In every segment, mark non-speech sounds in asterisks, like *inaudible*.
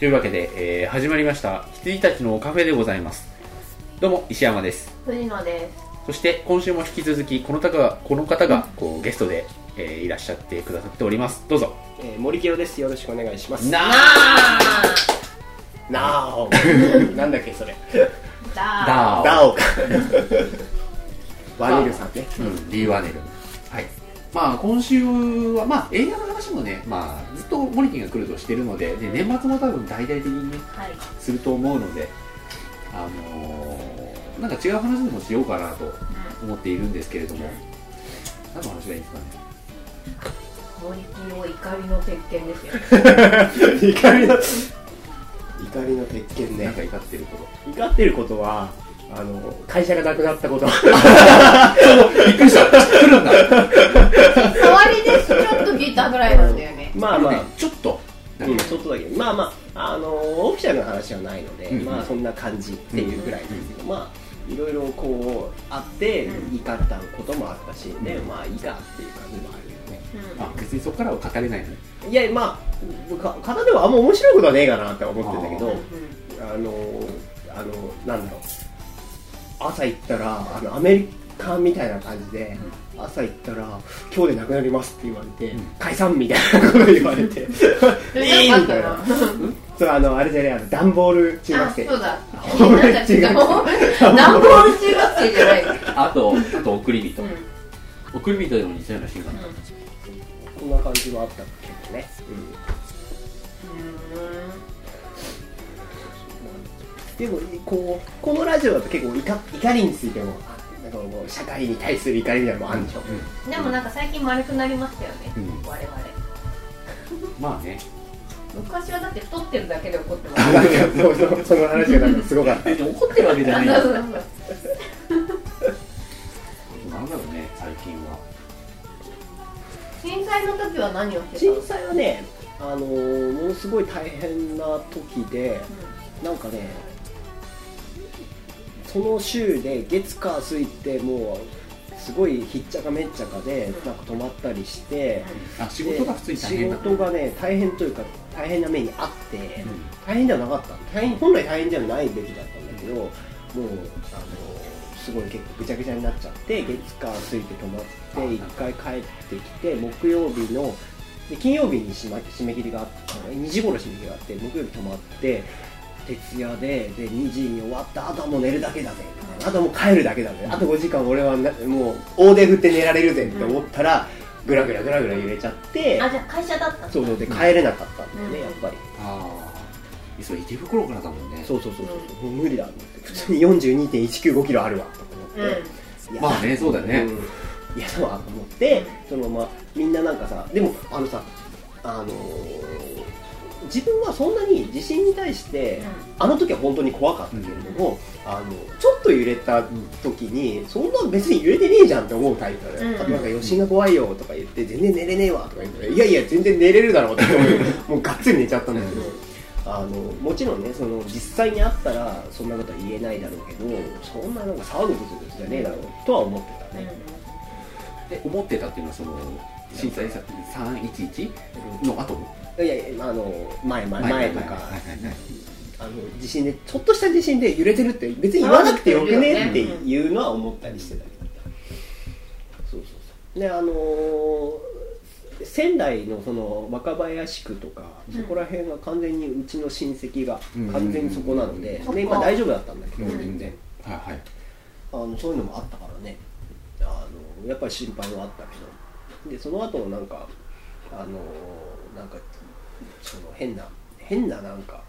はいというわけで、えー始まりました羊たちのカフェでございます。どうも石山です。藤野です。そして今週も引き続きこの方がこの方がこうゲストで、えーいらっしゃってくださっております。どうぞ。えー、森清です。よろしくお願いします。なあなお *laughs* なんだっけそれ。だだダオ。か。*laughs* ワニルさんね。うん、リー・ワネル。はいまあ今週はまあ映画の話もねまあずっとモリキンが来るとしてるのでで年末も多分大々的にねはい。すると思うのであのーなんか違う話でもしようかなと思っているんですけれども何の話がいいですかね？森木を怒りの鉄拳ですよ。*laughs* 怒りの *laughs* 怒りの鉄拳ね。なんか怒ってること。怒ってることはあの会社がなくなったこと。びっくりした。来るんだ。触りでちょっと聞いたぐらいなんだよね。まあまあねちょっと。うん、ちょっとだけ。まあまああのオフィシャルな話はないので、うん。まあそんな感じっていうぐらいですけど、まあいろいろこうあってうん。怒ったこともあったし、でうん。まあいいかっていう感じもあるよね。うんあ別にそこからは語れないのね。いやまあか方ではあんま面白いことはねえかなって思ってんだけどうんあのあのなんだろう朝行ったらあのアメリカみたいな感じで、朝行ったら今日で亡くなりますって言われて、うん。解散みたいなこと言われて。*laughs* うん *laughs* いいみたいな。あそうあのあれじゃねえあの段ボール中学生。そうだ。*laughs* 段ボール中学生じゃない。あとあと送り人。うん。送り人でも似たようなシーンがあったこんな感じはあったけどね、でもこうこのラジオだと結構怒怒りについてもあなんかもう社会に対する怒りみたいなのもあるんでしょ、うん。でもなんか最近丸くなりましたよねうん。我々。*laughs* まあね。昔はだって太ってるだけで怒ってまあなんかその話がなんかすごかった。怒ってるわけじゃない *laughs* なんだろうね最近は。震災の時は何をしてた震の災はねあのーものすごい大変な時でなんかねその週で月火水ってもうすごいひっちゃかめっちゃかでなんか泊まったりして、あ仕事が普通に大変だ仕事がね大変というか大変な目にあって、うん。大変ではなかった。大変本来大変ではないべきだったんだけどもうあのすごい結構ぐちゃぐちゃになっちゃって月火水って泊まって一回帰ってきて木曜日ので金曜日に締め切りがあったの2時頃締め切りがあって木曜日泊まって徹夜でで2時に終わったあとはもう寝るだけだぜあとはもう帰るだけだぜ。あと5時間俺はなもう大手振って寝られるぜって思ったら、ぐらぐらぐらぐら揺れちゃってあじゃあ会社だったそうそうで帰れなかったんだよね、うん。やっぱり。ああそれ池袋からだもんね。そうそうそうそう、もう無理だと思って普通に42.195キロあるわとか思って、いやまあねそうだね。うん。いやだわと思ってそのままみんななんかさでもあのさあのー自分はそんなに地震に対して、あの時は本当に怖かったけれども、あのちょっと揺れた時に、そんな別に揺れてねえじゃんって思うタイプだよ、うん。あとなんか余震が怖いよとか言って全然寝れねえわとか言っていやいや全然寝れるだろうって思う *laughs* もうがっつり寝ちゃったんだけど、あのもちろんねその実際にあったらそんなことは言えないだろうけどそんななんか騒ぐブツブツじゃねえだろうとは思ってたね、で思ってたっていうのはその震災さ311の後いやいやあの前前前とか、あの地震でちょっとした地震で揺れてるって別に言わなくてよくねっていうのは思ったりしてたけど、そうそうそう。であのー仙台のその若林区とか、うん。そこら辺は完全にうちの親戚がうん。完全にそこなので,、そっかで今大丈夫だったんだけど、うん。全然。はいはい。あのそういうのもあったからね。あのやっぱり心配はあったけど。でその後なんかあのなんかその変な変ななんか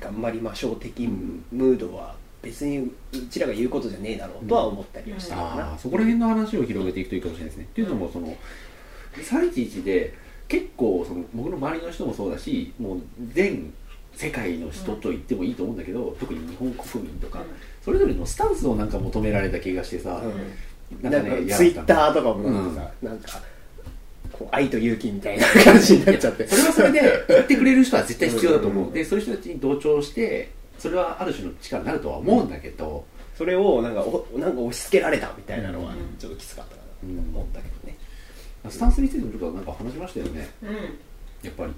頑張りましょう的ムードは別にうちらが言うことじゃねえだろうとは思ったりはしたかな、ああそこら辺の話を広げていくといいかもしれないですね。っていうのもその311で結構その僕の周りの人もそうだしもう全世界の人と言ってもいいと思うんだけど、特に日本国民とか、それぞれのスタンスをなんか求められた気がしてさ、うん。なんかツイッターとかもなんかさ、なんかこう愛と勇気みたいな感じになっちゃって。それはそれで言ってくれる人は絶対必要だと思う、うんでそういう人たちに同調してそれはある種の力になるとは思うんだけど、それをなんかおなんか押し付けられたみたいなのはうん。ちょっときつかったかなと思ったけどね、スタンスについてもちょっとなんか話しましたよね。うん。やっぱり。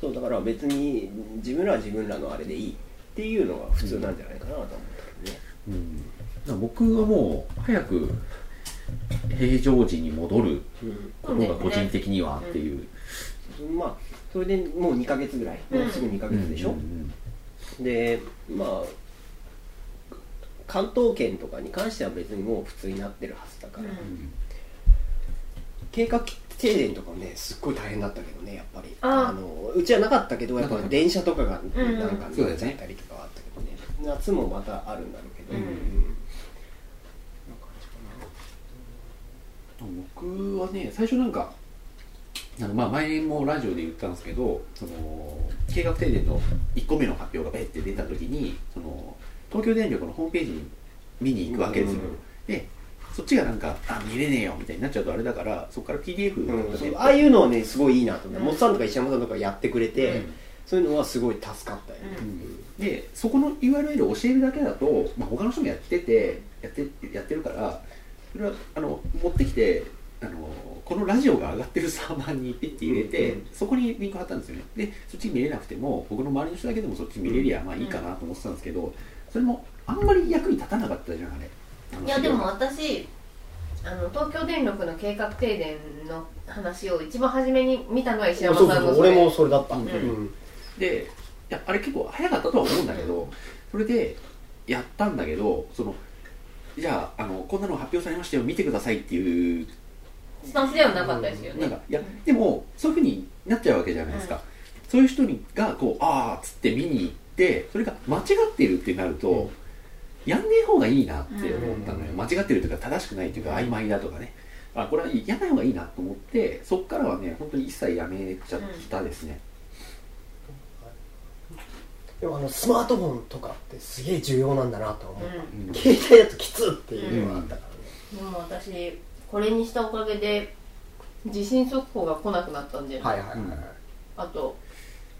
そそうだから別に自分らは自分らのあれでいいっていうのが普通なんじゃないかなと思ったね、うん、僕はもう早く平常時に戻ることが個人的にはっていう、まあそれでもう2ヶ月ぐらい、もうすぐ2ヶ月でしょ、うんでまあ関東圏とかに関しては別にもう普通になってるはずだから、うん。計画停電とかねすっごい大変だったけどねやっぱり。あのうちはなかったけどやっぱ電車とかがうん。なんかそうだよね見えちゃったりとかはあったけどね、夏もまたあるんだろうけど、うん。うん僕はね最初なんかあのまあ前もラジオで言ったんですけどその計画停電の1個目の発表がベッて出た時にその東京電力のホームページに見に行くわけですよ、うんうんうん。でそっちがなんかあ見れねえよみたいになっちゃうとあれだからそこから PDF うん。とかねそうああいうのはねすごいいいなと思う、うん。モッさんとか石山さんとかやってくれて、うん。そういうのはすごい助かったよね、でそこの URL を教えるだけだと、まあ、他の人もやっててやってやってるからそれはあの持ってきてあのこのラジオが上がってるサーバーにピッて入れて、うんそこにリンク貼ったんですよね。でそっち見れなくても僕の周りの人だけでもそっち見れりゃまあいいかなと思ってたんですけどそれもあんまり役に立たなかったじゃんあれ。いやでも私あの東京電力の計画停電の話を一番初めに見たのは石山そうそうさんのそれ。俺もそれだった、うん。うん。でいやあれ結構早かったとは思うんだけどそれでやったんだけどそのじゃああのこんなの発表されましたよ見てくださいっていうスタンスではなかったですよね。なんかいやでもそういうふうになっちゃうわけじゃないですか、そういう人にがこうああっつって見に行ってそれが間違ってるってなると、うん。やんねえ方がいいなって思ったのよ、うん。間違ってるというか正しくないというか曖昧だとかね。あこれはやんない方がいいなと思ってそっからはね本当に一切やめちゃったですね、でもあのスマートフォンとかってすげえ重要なんだなと思う、うん。携帯だときつっていうのがあったからね、でも私これにしたおかげで地震速報が来なくなったんで、はいはいはい、うんあと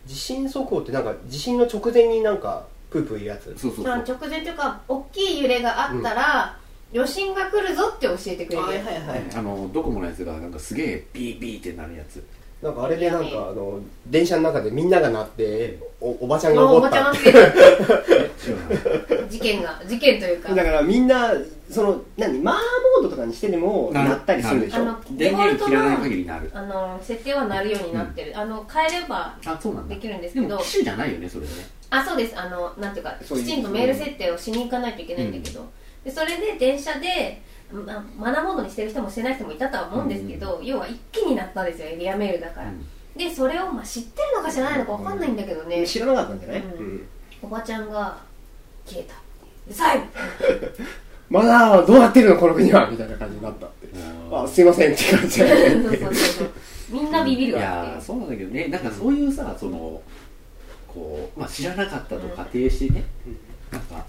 地震速報ってなんか地震の直前になんかプープー言うやつ？そうそう直前というか大きい揺れがあったら、余震が来るぞって教えてくれるはいはいはいあのドコモのやつがなんかすげえビービーってなるやつなんかあれでなんかあの電車の中でみんなが鳴っておおばちゃんがおばちゃ怒った。っんがつけたえ知らない事件が事件というか。てだからみんなその何マーモードとかにしてでも鳴ったりするでしょ。あの電源切らない限りなる。あの設定はなるようになってる、あの変えればあそうなんだ。できるんですけど。機種じゃないよねそれね。あそうです。あのなんていうかきちんとメール設定をしに行かないといけないんだけど、でそれで電車でまマナーモードにしてる人もしてない人もいたとは思うんですけど、要は一気になったんですよエリアメールだから、うん。でそれをまあ知ってるのか知らないのかわかんないんだけどね、知らなかったんじゃない、うん。うん。おばちゃんが消えた。うるさい。*laughs* まだどうなってるのこの国は。みたいな感じになったって。あすいませんって感じだよねそう。そうそうそう。みんなビビいるわってやーそうなんだけどね。なんかそういうさそのこう、まあ、知らなかったと仮定してね、なんか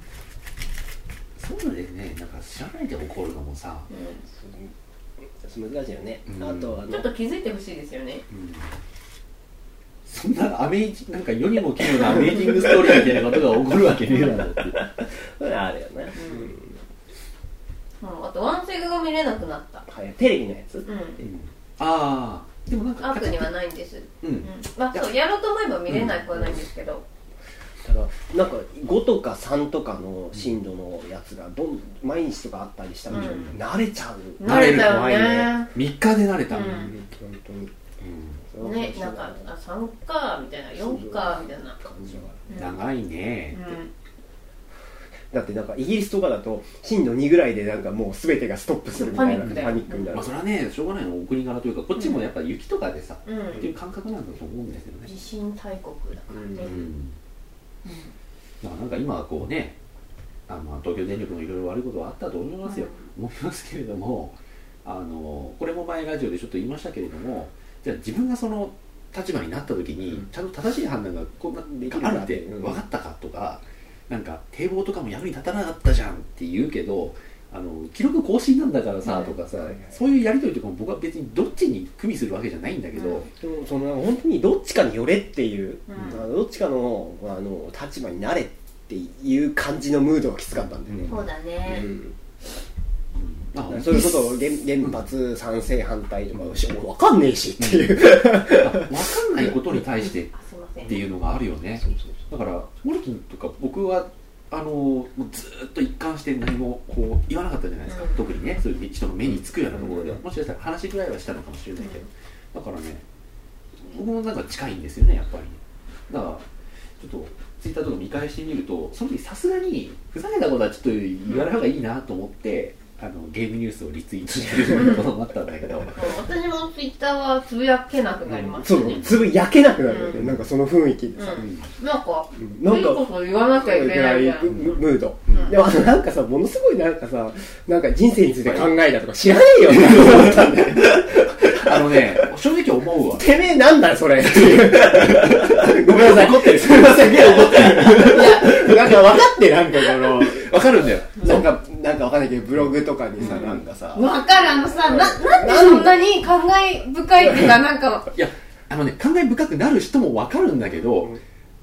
そういうのでねなんか知らないで起こるのもさ、難しいよね、うんあとあちょっと気づいてほしいですよねうんそんなアメージなんか世にも奇妙なアメージングストーリーみたいなことが起こるわけねえだろってそれあるよね、うんあとワンセグが見れなくなったはい、テレビのやつ、うんああでもなんかアップにはないんです、ううんん、まあそうやろうと思えば見れなくはないんですけど、ただなんか5とか3とかの震度のやつがどん毎日とかあったりしたら、うん。慣れちゃう、慣れたよね。3日で慣れた、うん。本当に。うん。ねなんかあ3かみたいな4かみたいな。感じが長いね、だってなんかイギリスとかだと震度2ぐらいでなんかもう全てがストップするみたいなパニックだよパニックになる。まあそれはねしょうがないのお国柄というかこっちもやっぱ雪とかでさ、うん、っていう感覚なんだと思うんですよね地震大国だからね、うんだからなんか今はこうねあの東京電力もいろいろ悪いことはあったと思いますよ、思いますけれどもあのこれも前ラジオでちょっと言いましたけれどもじゃあ自分がその立場になった時に、うんちゃんと正しい判断がこんなできるかあるってうん。分かったかとか、なんか堤防とかも役に立たなかったじゃんって言うけどあの記録更新なんだからさ、うんとかさ、はいはい。そういうやり取りとかも僕は別にどっちに組みするわけじゃないんだけど、うんでもその本当にどっちかによれっていう、うん。どっちかのあの立場になれっていう感じのムードがきつかったんだよね、そうだね、うん。あそういうことを原原発賛成反対とかし俺分かんねえしっていう、分かんないことに対してっていうのがあるよね。だからモルキンとか僕はあのもうずーっと一貫して何もこう言わなかったじゃないですか、うん。特にねそういう人の目につくようなところで。は、もしかしたら話ぐらいはしたのかもしれないけど、だからね僕もなんか近いんですよねやっぱり。だからちょっとツイッターとか見返してみるとその時さすがにふざけたことはちょっと言わない方がいいなと思って、あのゲームニュースをリツイートしてることになったんだけど。私もツイッターはつぶやけなくなりましそうたね、つぶ焼けなくなるよね、うん。なんかその雰囲気でさ、うん、なんかうん。なんかいいこと言わなきゃいけないみたいなムムード、うん。でもあのなんかさものすごいなんかさなんか人生について考えたとか知らねえよ。って思ったんだよあのね正直思うわ。*laughs* てめえなんだよそれ。*laughs* ごめんなさい怒ってる。すみません怒ってる *laughs* なんか分かってなんかこの。わかるんだよ。なんかなんかわかんないけどブログとかにさ、なんかさ。わかるあのさななんでそんなに感慨深いっていうかなんか。いやあのね感慨深くなる人もわかるんだけど、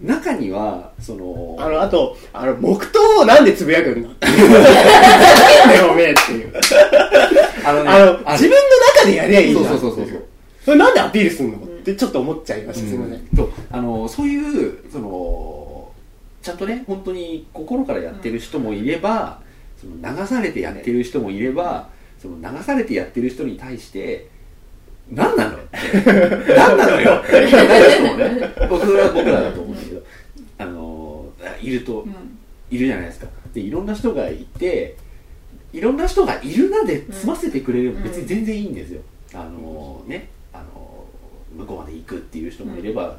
中にはそのあのあとあの黙祷をなんでつぶやくんだっていうなんだよおめえっていう。あのねあのあ自分の中でやりゃいいじゃん。そうそうそうそうそれなんでアピールすんの？ってちょっと思っちゃいました、すいません。そう。あのそういうそのちゃんとね本当に心からやってる人もいれば、その流されてやってる人もいれば、その流されてやってる人に対して何なのって。*laughs* 何なのよ。って言いたい人もね。僕ら僕らだと思うんだけど。あのいると、いるじゃないですか。でいろんな人がいていろんな人がいるなで済ませてくれればうん。別に全然いいんですよ、あのね。あの向こうまで行くっていう人もいれば、あの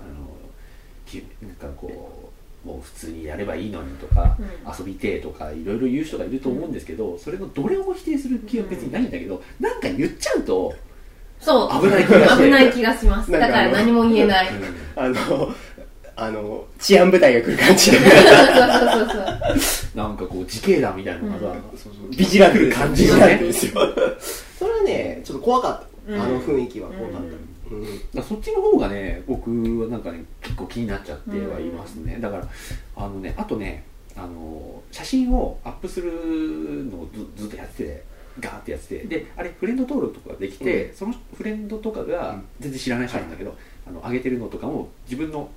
きなんかこうもう普通にやればいいのにとか、うん。遊びてえとかいろいろ言う人がいると思うんですけど、それのどれも否定する気は別にないんだけど、なんか言っちゃうとそう。危ない気が危ない気がします。だかから何も言えない。あのあの治安部隊が来る感じ。でそうそうそうそう。なんかこう自警団みたいなのがさ、ビジラント来る感じがねなんですよ。それはねちょっと怖かった、うん。あの雰囲気は怖かった、うんだからそっちの方がね僕はなんかね結構気になっちゃってはいますね、だからあのねあとねあの写真をアップするのをずずっとやっててガーってやっててであれフレンド登録とかできて、そのフレンドとかが全然知らない人なんだけど、あの上げてるのとかも自分の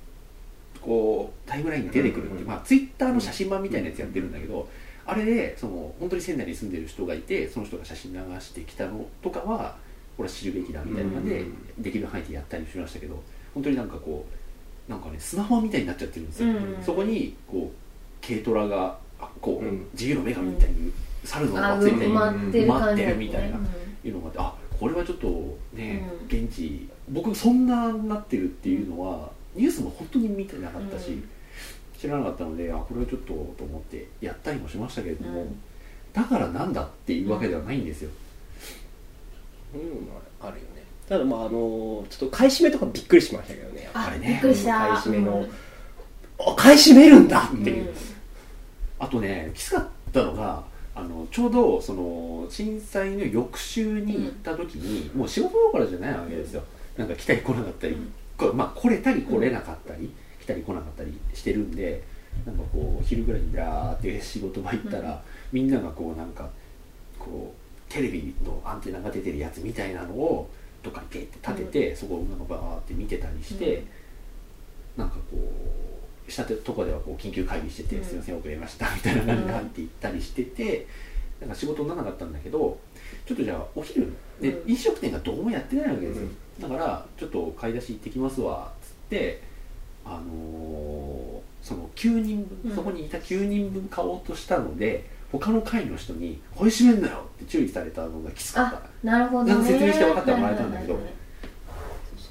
こうタイムラインに出てくるっていう、まあ、ツイッターの写真版みたいなやつやってるんだけど、あれでその本当に仙台に住んでる人がいてその人が写真流してきたのとかはこれは知るべきだみたいなので、できる範囲でやったりしましたけど本当になんかこうなんかねスマホみたいになっちゃってるんですよ、うん。そこにこう軽トラがあこう、うん。自由の女神みたいに猿のあがついて埋まってるみたいな。うんいうのがあってあこれはちょっとね、う現地僕そんななってるっていうのはニュースも本当に見てなかったし、うん。知らなかったのであこれはちょっとと思ってやったりもしましたけれども、うん。だからなんだっていうわけではないんですよ、そういうのもあるよね。ただまああのちょっと買い占めとかびっくりしましたけどねやっぱああれねびっくりした。買い占めのうん。あ買い占めるんだっていう、あとねきつかったのがあのちょうどその震災の翌週に行った時に、もう仕事どころじゃないわけですよ。なんか来たり来なかったり、うんこまあ来れたり来れなかったり、来たり来なかったりしてるんでなんかこう昼ぐらいにラーって仕事場行ったら、うん。みんながこうなんかこうテレビのアンテナが出てるやつみたいなのをどっかにペッて立てて、そこをなんかバーって見てたりして、なんかこう下手とこではこう緊急会議してて「うんすいません遅れました」みたいな感じで入って行ったりしてて、なんか仕事にならなかったんだけどちょっとじゃあお昼で、うん。飲食店がどうもやってないわけですよ、うんだからちょっと買い出し行ってきますわっつってあのーその9人分、うん。そこにいた9人分買おうとしたので他の会の人に「買い占めんなよ」って注意されたのがきつかった。あなるほどね。なんか説明して分かってもらえたんだけど。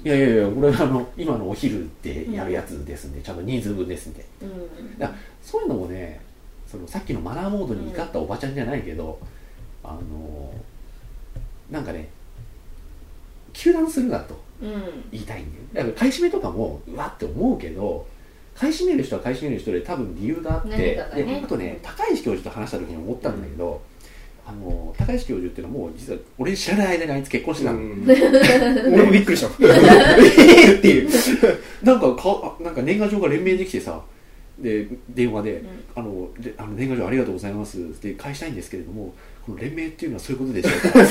いやいやいやこれあの今のお昼ってやるやつですんで、ちゃんと人数分ですんでうん。だそういうのもねそのさっきのマナーモードに怒ったおばちゃんじゃないけど、あのなんかね糾弾するなとうん。言いたいんだよ。だから買い占めとかもうわって思うけど買い占める人は買い占める人で多分理由があって、ねであとね高石教授と話した時に思ったんだけど、あの高石教授っていうのはもう実は俺知らない間にあいつ結婚してたの、うん。*laughs* *laughs* 俺もびっくりした。*laughs* えーっていう。なんかかあなんか年賀状が連名できてさで電話でうん。あのであの年賀状ありがとうございますで返したいんですけれどもこの連盟っていうのはそういうことでしょうか。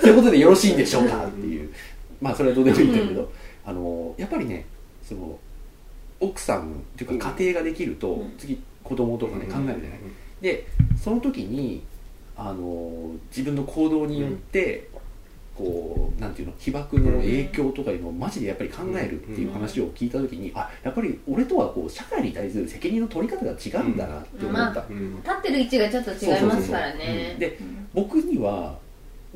そういうことでよろしいんでしょうかっていう。まあそれはどうでもいいんだけど、あのやっぱりねその奥さんっていうか家庭ができると、うん。次子供とかね考えるじゃない、でその時にあの自分の行動によって、こうなんていうの被爆の影響とかいうのをマジでやっぱり考えるっていう話を聞いた時に、あやっぱり俺とはこう社会に対する責任の取り方が違うんだなって思った、うん。立ってる位置がちょっと違いますからね。うんでうん。僕には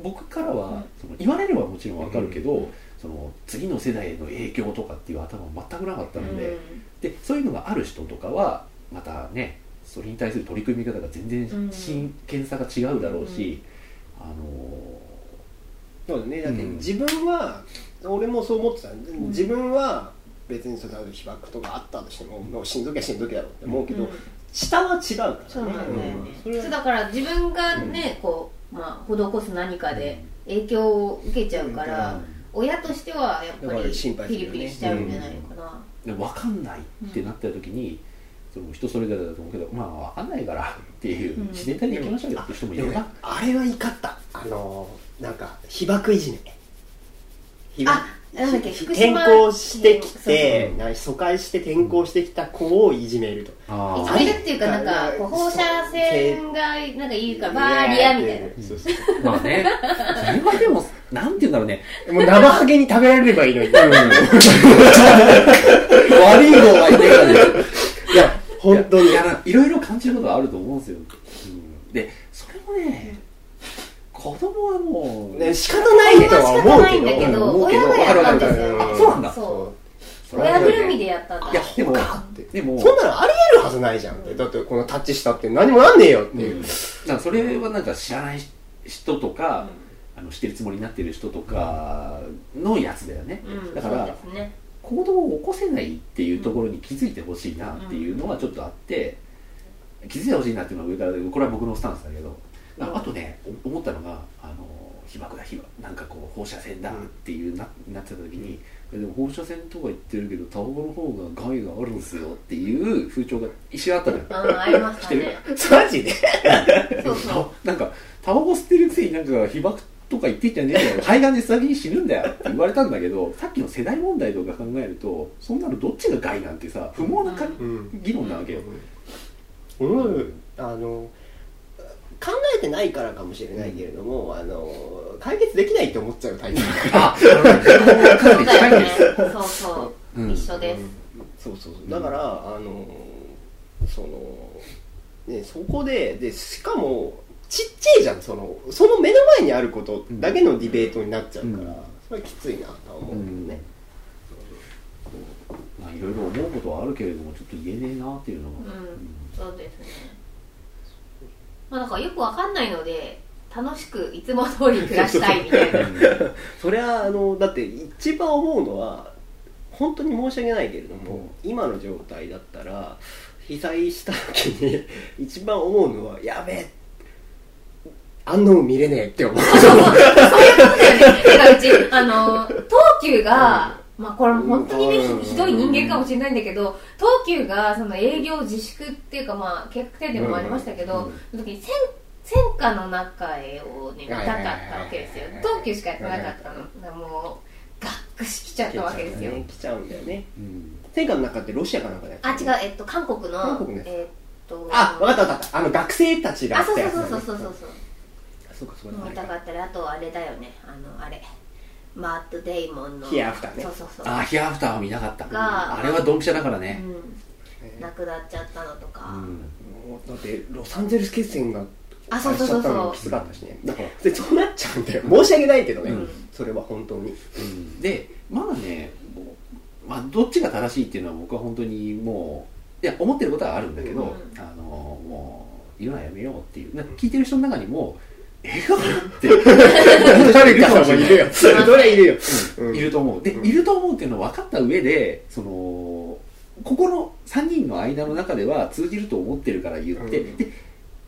僕からはその言われればもちろんわかるけど、その次の世代への影響とかっていう頭は全くなかったので,、でそういうのがある人とかはまたねそれに対する取り組み方が全然うん。真剣さが違うだろうし、あのそうだね。だってうん。自分は、俺もそう思ってた。自分は別にその被爆とかあったとしてももう死んどきゃ死んどきだろうって思うけど、うん。下は違うからね。そうなんだよね。うんそれは。そうだから自分がねこうまあ施す何かで影響を受けちゃうから親としてはやっぱりピリピリしちゃうんじゃないのかな。で分かんないってなった時に、その人それぞれだと思うけどまあ分かんないからっていう、うん。自然体でいきましょうよって人もいるなあれは怒った。あのなんか被爆いじめ。被爆あなんだっけ転校してきて疎開して転校してきた子をいじめると。あいじめるっていうかなんか放射線がなんかいいからバーリアみたいな。まあね。それはでもなんて言うんだろうね。もう生ハゲに食べられればいいのに。*laughs* 悪い方がいねえからいや本当に。いやいろいろ感じることはあると思うんですよ、うん、でそれもね子供はもう、ね仕方ないねとは思うけど。仕方ないんだけど親がやったんですよ。あそうなんだ。親ぐるみでやったんだ。いやでもかってでもそんなのありえるはずないじゃんって。だってこのタッチしたって何もなんねえよっていう、うん、それはなんか知らない人とか、あの知ってるつもりになってる人とかのやつだよね、うんだからね。行動を起こせないっていうところに気づいてほしいなっていうのはちょっとあって、気づいてほしいなっていうのは上からこれは僕のスタンスだけど、ああとねお思ったのがあの被爆だ被爆なんかこう放射線だっていうな,、なってた時にでも放射線とか言ってるけどタバコの方が害があるんですよっていう風潮が一瞬あったのよ。うんありましたね。*laughs* マジで？そうそう。*laughs* なんかタバコ吸ってるくせになんか被爆とか言ってんじゃねえよ。肺がんで先に死ぬんだよって言われたんだけど *laughs* さっきの世代問題とか考えるとそんなのどっちが害なんてさ不毛なか、うん。議論なわけよ、うん。あの考えてないからかもしれないけれども、あの解決できないって思っちゃうタイプ *laughs* あかなり近いんですそうそうそう、うん。一緒です、そうそうそう。だから、あのそのねそこででしかもちっちゃいじゃんそのその目の前にあることだけのディベートになっちゃうから、うん。それはきついなとは思うけどね、まあいろいろ思うことはあるけれどもちょっと言えねえなっていうのが、うん。そうですね。まあだからよくわかんないので楽しくいつも通り暮らしたいみたいな。*laughs* それはあのだって一番思うのは本当に申し訳ないけれども、今の状態だったら被災した時に *laughs* 一番思うのはやべえあんなの見れねえって思う。そういうことだよね。てかうちあの東急が、まあこれ本当にねうんひひどい人間かもしれないんだけど東急がその営業自粛っていうかまあ計画停電もありましたけど、うん。その時に戦戦火の中へをね見たかったわけですよ。東急しかやってなかったの。もうがっくしきちゃったわけですよ、来ちゃうんだよね。うん。戦火の中ってロシアかなんかでやってるあ違う。えっと韓国の。韓国のやつ。えっと。あ分かった分かった。あの学生たちがあそうそうそうそうそうそうそうかそうか。見たかったりあとあれだよね。あのあれ。マット・デイモンの。ヒアアフターね。そうそうそう。あヒアアフターは見なかった。があれはドンピシャだからね、うん、亡くなっちゃったのとか、うん。だってロサンゼルス決戦があそうそうそうそう。あれしちゃったのもきつかったしね。だからでそうなっちゃうんだよ。申し訳ないけどね、うん。それは本当に。うん。でまだねまあ、どっちが正しいっていうのは僕は本当にもういや思ってることはあるんだけど、うん。あのもう言うのはやめようっていう。なんか聞いてる人の中にも映画って。誰かもいるよそれいるよ、うん。いると思う。で、うん。いると思うっていうのは分かった上でそのここの3人の間の中では通じると思ってるから言って、うん。で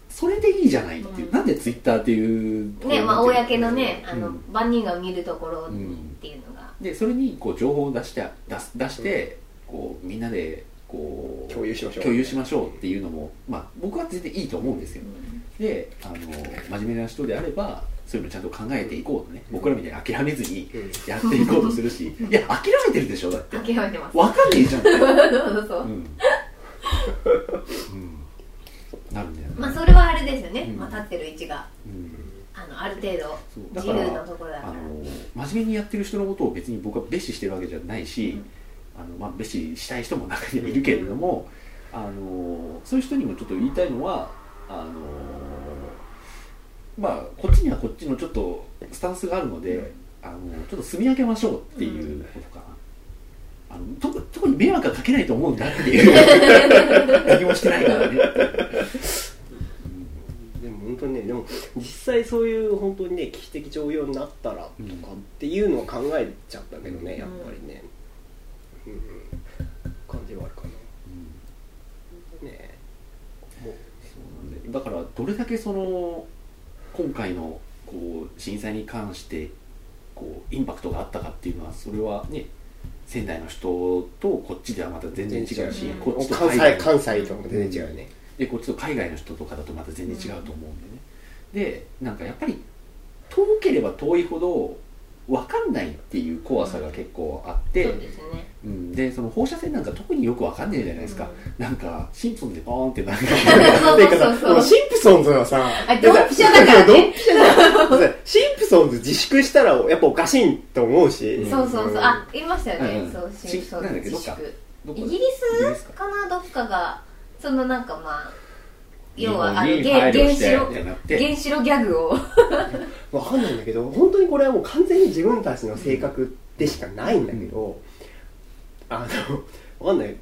それでいいじゃないっていう、うん。なんでツイッターっていうねまあ公のねあの、うん。万人が見るところにっていうのが、でそれにこう情報を出して出す出して、こうみんなでこう共有しましょう。共有しましょうっていうのも、まあ、僕は全然いいと思うんですよであの真面目な人であればそういうのちゃんと考えていこうとね僕らみたいに諦めずにうん。やっていこうとするし *laughs* いや諦めてるでしょだって。諦めてます。わかんねえじゃん。って、うんそうそう。そううん、なるんだよね、まあそれはあれですよね、うん。まあ、立ってる位置がうん。あのある程度自由なところだからあの真面目にやってる人のことを別に僕は蔑視してるわけじゃないし、うん。あのまあ、蔑視したい人も中にはいるけれども、あのそういう人にもちょっと言いたいのはあのまあこっちにはこっちのちょっとスタンスがあるので、あのちょっと住み分けましょうっていうことかな、あの特特に迷惑はかけないと思うんだっていう *laughs* 何もしてないからね。でも本当にねでも実際そういう本当にね危機的常用になったらとかっていうのを考えちゃったけどね、やっぱりね、うん、感じはあるかなねもうそうなんでだからどれだけその今回のこう震災に関してこうインパクトがあったかっていうのはそれはね仙台の人とこっちではまた全然違うし、うんこっちと関西関西とかも全然違うね、でこっちと海外の人とかだとまた全然違うと思うんでね、でなんかやっぱり遠ければ遠いほど分かんないっていう怖さが結構あって、そうですねうん、でその放射線なんか特によく分かんないじゃないですか、なんかシンプソンでポーンってなんか *laughs* シンプソンズはさあドンピシャだからね。*laughs* ドンピシャだよ *laughs* シンプソンズ自粛したらやっぱおかしいと思うし、そうそうそう。あ言いましたよね、うんそうしそうなんだっけどっか？自粛。イギリスかな？どっかがそのなんかまあ要はあの日本に配慮して原子炉原子炉ギャグを。わかんないんだけど本当にこれはもう完全に自分たちの性格でしかないんだけど、あのわかんない。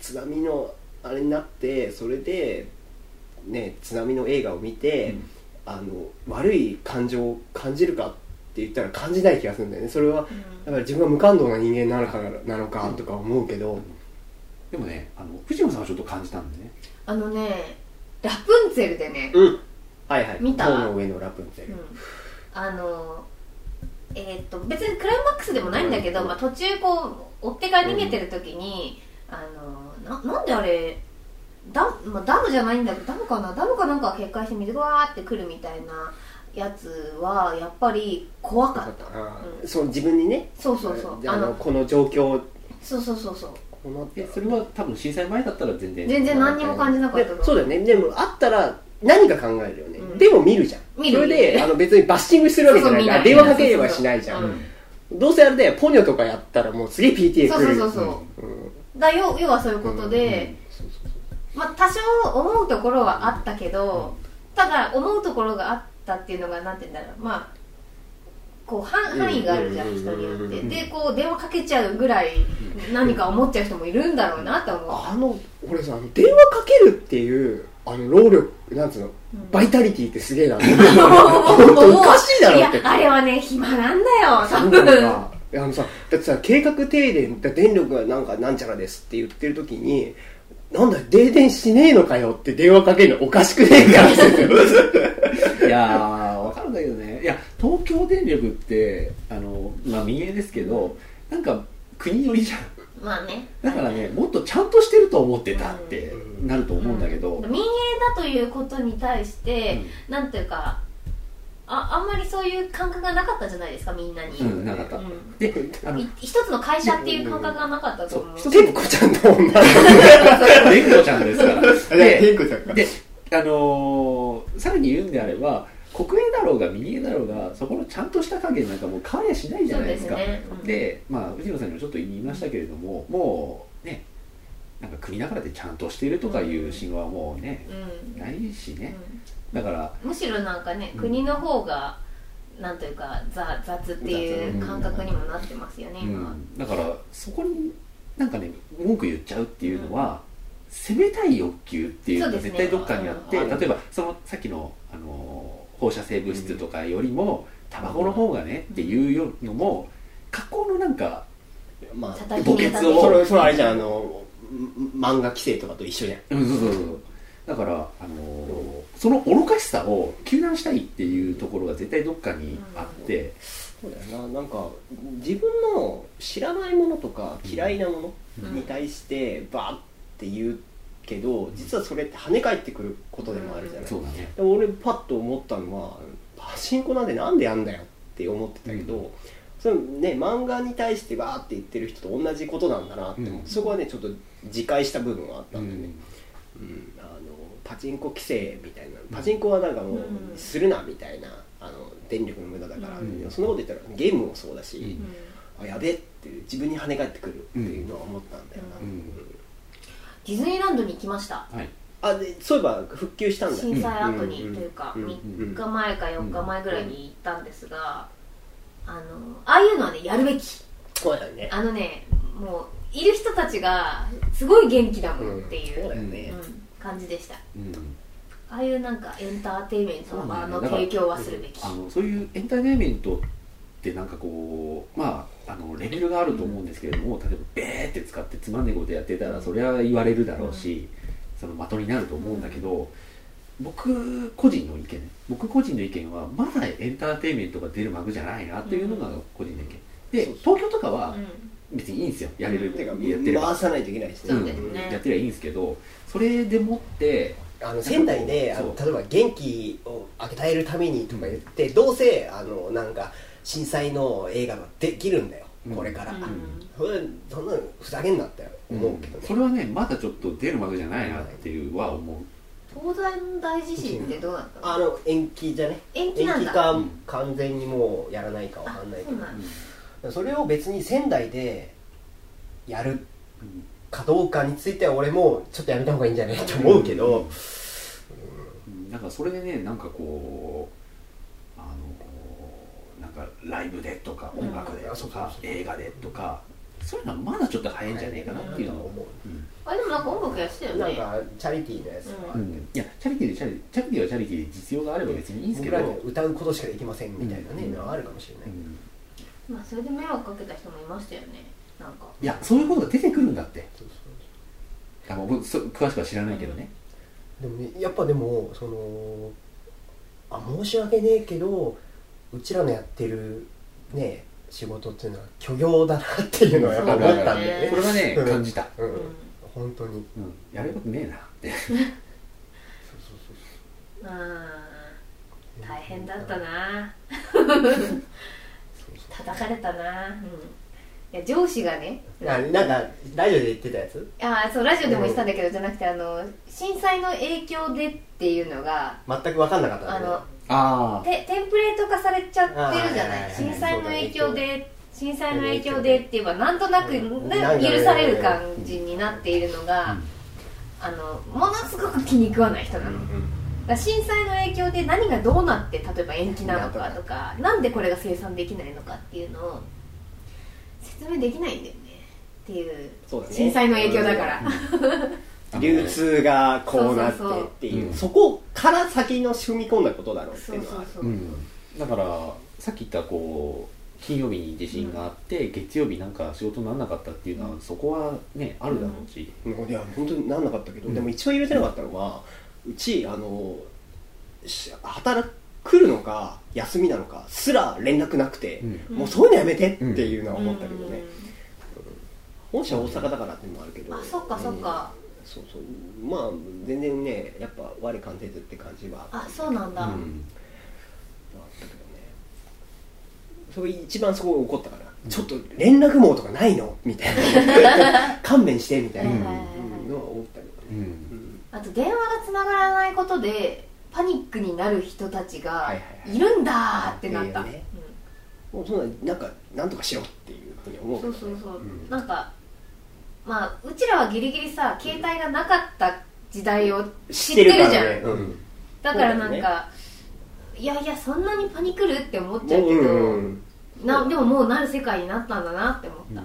津波のあれになってそれでね津波の映画を見て、うん。あの悪い感情を感じるかって言ったら感じない気がするんだよね。それはだから自分が無感動な人間なのかなのかとか思うけど、でもねあの藤野さんはちょっと感じたんでね。あのねラプンツェルでね、うん。はいはい。見た？塔の上のラプンツェル、うん。あのえーっと別にクライマックスでもないんだけど、うん。まあ、途中こう追っ手から逃げてる時に、あのななんであれダ,、まあ、ダムじゃないんだけどダムかな？ダムかなんかが決壊して水がわーってくるみたいなやつはやっぱり怖かった。うん。そう自分にね。そうそうそう。ああののこの状況。そうそうそうそう。こうなった。でそれは多分震災前だったら全然全然何にも感じなかったと思でそうだよね。でもあったら何か考えるよね、うん。でも見るじゃん。見る。それであの別にバッシングするわけじゃない。そうそうあ電話かければしないじゃん、そうそうどうせあれでポニョとかやったらもうすげえ PTA そう来る。そうそうそう、う。ん。だ要要はそういうことで、まあ多少思うところはあったけど、ただ思うところがあったっていうのがなんて言うんだろう。まあこう範範囲があるじゃん、うん人によって、うんでこう電話かけちゃうぐらい何か思っちゃう人もいるんだろうなと思う、あの俺さあの電話かけるっていうあの労力なんつうの、バイタリティってすげえな。*laughs* 本当おかしいだろって。いやあれはね暇なんだよ多そう分なんかいやあのさだってさ計画停電だ電力がなんかなんちゃらですって言ってる時になんだ停電しねえのかよって電話かけるのおかしくねえから *laughs* いやーわかるんだけどね。いや東京電力ってあの、まあ、民営ですけどなんか国寄りじゃんまあね。だからねもっとちゃんとしてると思ってたってうん。なると思うんだけど、民営だということに対して、なんていうかああんまりそういう感覚がなかったじゃないですかみんなに、うん、うん、なかった、うん。であのい一つの会社っていう感覚がなかったと思う、そう。テンコちゃんと女レンコちゃんですからでテでンコちゃんかであのーさらに言う。んであれば国営だろうが民営だろうがそこのちゃんとした加減なんかもう変わりゃしないじゃないですか。ですね。うんでまあ藤野さんにもちょっと言いましたけれどももうねなんか国だからでちゃんとしているとかいう神話はもうね、うん。ないしね。うだからんむしろなんかね、うん国の方がなんというかざ雑っていう雑感覚にもなってますよね、だからそこになんかね文句言っちゃうっていうのは、攻めたい欲求っていうのが絶対どっかにあって、うん。例えばそのさっきの、あのー放射性物質とかよりも、タバコの方がねっていうのも加工のなんかまあ墓穴を。それそれあれじゃんあのん漫画規制とかと一緒じゃん。うんそうそうそう。だから、あのーその愚かしさを糾弾したいっていうところが絶対どっかにあって、そうだよな。なんか自分の知らないものとか嫌いなものに対してバーって言っけど実はそれって跳ね返ってくることでもあるじゃない、そうだね。で俺パッと思ったのはパチンコなんでなんでやんだよって思ってたけど、うん。そのね漫画に対してわーって言ってる人と同じことなんだなって、う。ん。そこはねちょっと自戒した部分はあったうんでね、ん。うん。あのパチンコ規制みたいな。パチンコはなんかもううん。するなみたいなあの電力の無駄だから、う。ん。そんなこと言ったらゲームもそうだし、うん。あやべえっていう自分に跳ね返ってくるっていうのは思ったんだよな、うんディズニーランドに行きました。はい。あでそういえば復旧したんだ。震災後にうんというかうん。3日前か4日前ぐらいに行ったんですがあのああいうのはねやるべき。そうだよね。あのねもういる人たちがすごい元気だもんっていう、そうだよね、うん感じでした。うんああいうなんかエンターテインメントの場の提供はするべき、あのそういうエンターテインメントってなんかこうまああのレベルがあると思うんですけれども、例えばベーって使ってつまんねえことやってたらそれは言われるだろうし、その的になると思うんだけど、僕個人の意見ね僕個人の意見はまだエンターテインメントが出る幕じゃないなっていうのが個人の意見。で東京とかはうん。別にいいんですよ。やれるっててかやってれば回さないといけないですね、やってりゃいいんですけどそれでもってあの仙台であの例えば元気を与えるためにとか言ってどうせあのなんか震災の映画ができるんだようん。これから、うん。それそんなのふざけんなって思うけどね、それはねまだちょっと出る幕じゃないなっていうは思う。東西大地震ってどうなったのあの延期じゃね？延期なんだ。かうん完全にもうやらないかわかんないけどそれを別に仙台でやるうん。かどうかについては俺もちょっとやめた方がいいんじゃないと思うけど、うん。なんかそれでねなんかこうあのライブでとかうん。音楽であとかそうそうそう映画でとかそういうのはまだちょっと早いんじゃないかなっていうのを。思ううん。あれでもなんか音楽やってたよね。なんかチャリティーのやつとか。うん。いやチャリティーでチャリチャリティーはチャリティーで実用があれば別にいいんですけど。歌うことしかできませんみたいなね、うんのはあるかもしれない、うん。まあそれで迷惑かけた人もいましたよねなんか。いやそういうことが出てくるんだって。そうそうあの僕そ詳しくは知らないけどね。でもねやっぱでもそのあ申し訳ねえけどうちらのやってるね仕事っていうのは虚業だなっていうのはやっぱ思ったんだよね。これはねうん。感じた、うん、うん。本当に。うん、やることねえなって。*laughs* そうそうそうう。ん大変だったな。そうそう。叩かれたな。うん。いや上司がね。あなんかラジオで言ってたやつ？あそうラジオでも言ってたんだけど、じゃなくてあの震災の影響でっていうのが全く分かんなかったあのああテテンプレート化されちゃってるじゃなはいはいい震災の影響で震災の影響でって言えばなんとなく、許される感じになっているのが、あのものすごく気に食わない人なの、だから震災の影響で何がどうなって例えば延期なのかとかなんでこれが生産できないのかっていうのを説明できないんだよね。っていう震災の影響だから、*laughs* 流通がこうなってっていううんそこから先の踏み込んだことだろうってそいうう。のはだからさっき言ったこう金曜日に地震があって、月曜日なんか仕事にならなかったっていうのは、そこはねあるだろうし、いや本当になんなかったけど、うん。でも一番入れてなかったのはうちあのし働くるのか休みなのかすら連絡なくて、うん。もうそういうのやめてっていうのは思ったけどね、う本社大阪だからっていうのもあるけど。んあそっかそっか、うんそうそう。まあ全然ねやっぱ我関せずって感じはあそうなんだ、うん。あったけどね。それ一番そこ怒ったから、ちょっと連絡網とかないの？みたいな。*laughs* 勘弁してみたいな。のは思ったけどね、うん。うん。あと電話がつながらないことでパニックになる人たちがはいるんだーってなった、っていうね。もうそんななんかなんとかしろっていうふうに思う、ね。そうそうそう、ん。なんかまあうちらはギリギリさ携帯がなかった時代を知ってるじゃん、ねうん。だからなんか、いやいやそんなにパニクるって思っちゃうけど、うんうんなでももうなる世界になったんだなって思った、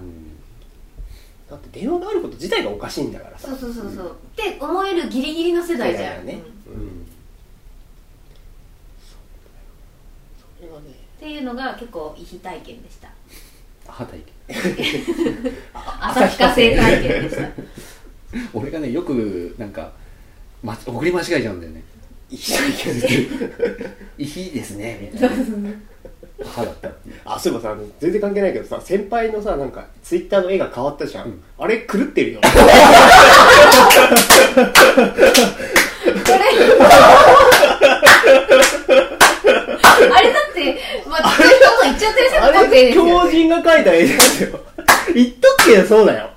だって電話があること自体がおかしいんだからさ。そうそうそうそう、って思えるギリギリの世代じゃん、世代だね。うん。っていうのが結構遺体験でした。歯体験旭化成体験でした。*laughs* 俺がねよくなんか、ま、送り間違えちゃうんだよね。いいで「いいですね」みたいな。*laughs* 母だったあそういえばさあの全然関係ないけどさ先輩のさなんかツイッターの絵が変わったじゃん、うん。あれ狂ってるよ。*laughs* これあれだってまあツイートも言っちゃってる狂人が描いた絵ですよ。言っとくけどそうだよ。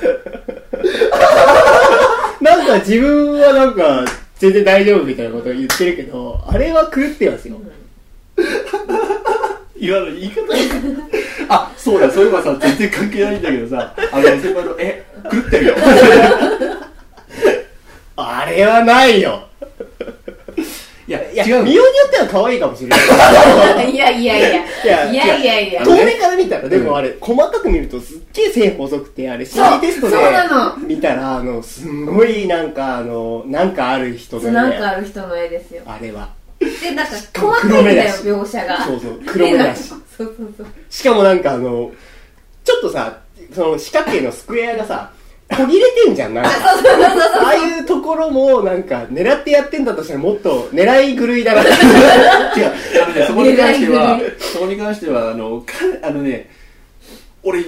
*laughs* なんか自分はなんか全然大丈夫みたいなことを言ってるけどあれは狂ってますよ。今の言い方。あそうだそういえばさ全然関係ないんだけどさ。あの先輩のえ狂ってるよ。*laughs* あれはないよいやいや違う。見ようによっては可愛いかもしれない。*laughs* いやいやいや。いやいやいやいや。遠目から見たらでもあれ細かく見るとすっげえ線細くてあれ心理テストでそうそうなの。見たらあのすんごいなんかあのなんかある人のなんねかある人の絵ですよ。あれは。でなんか細かいんだよ描写が。そうそう黒目だし。そうそうそう。しかもなんかあのちょっとさその四角形のスクエアがさ途切れてんじゃんなんか。ああいうところもなんか狙ってやってんだとしたらもっと狙い狂いだな *laughs* 違う。あのねそこに関してはそこに関してはあのかあのね俺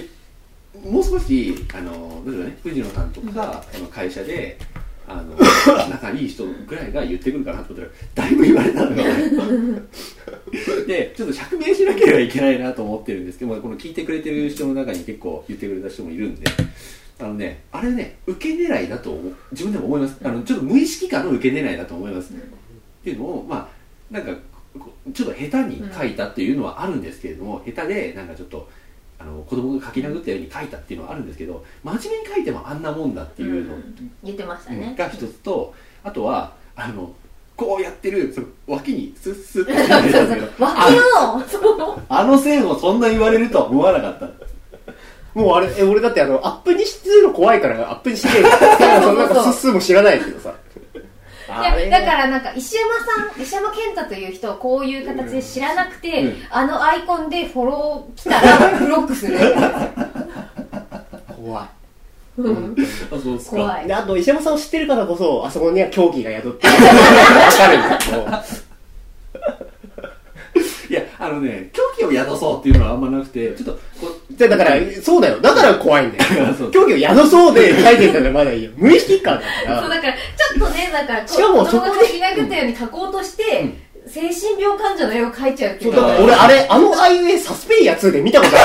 もう少しあのどうだろうね藤野さんとか、あの会社であの *laughs* 仲いい人ぐらいが言ってくるかなと思ったらだいぶ言われたのよ。*laughs* でちょっと釈明しなければいけないなと思ってるんですけどもこの聞いてくれてる人の中に結構言ってくれた人もいるんであのねあれね受け狙いだと自分でも思います。あのちょっと無意識化の受け狙いだと思います、っていうのをまあなんかちょっと下手に書いたっていうのはあるんですけれども、下手でなんかちょっとあの子供が書き殴ったように書いたっていうのはあるんですけど真面目に書いてもあんなもんだっていうの言ってましたね。が一つとあとはあのこうやってるその脇にスッスッって *laughs* 脇あのあの線をそんな言われるとは思わなかったもうあれえ俺だってあのアップにしてるの怖いからアップにしてる *laughs* そのなんかスッスーも知らないけどさ。いやだからなんか石山さん石山健太という人をこういう形で知らなくて、うん。あのアイコンでフォロー来たらブロックする。怖い。うん。あそうですか。怖い。であと石山さんを知ってるからこそあそこには狂気が宿ってる。わかるんだけどいやあのね狂気を宿そうっていうのはあんまなくてちょっとこうじゃあだからそうだよ。だから怖いんだよ。*laughs* そう。狂気を宿そうで書いてたらまだいいよ無意識感だから。*laughs* そうだからちょっとねだからこう *laughs* しかもそこでが書き殴ったように書こうとして、精神病患者の絵を描いちゃうっていうそうだ俺あれあのあいうえサスペイヤ2で見たことあ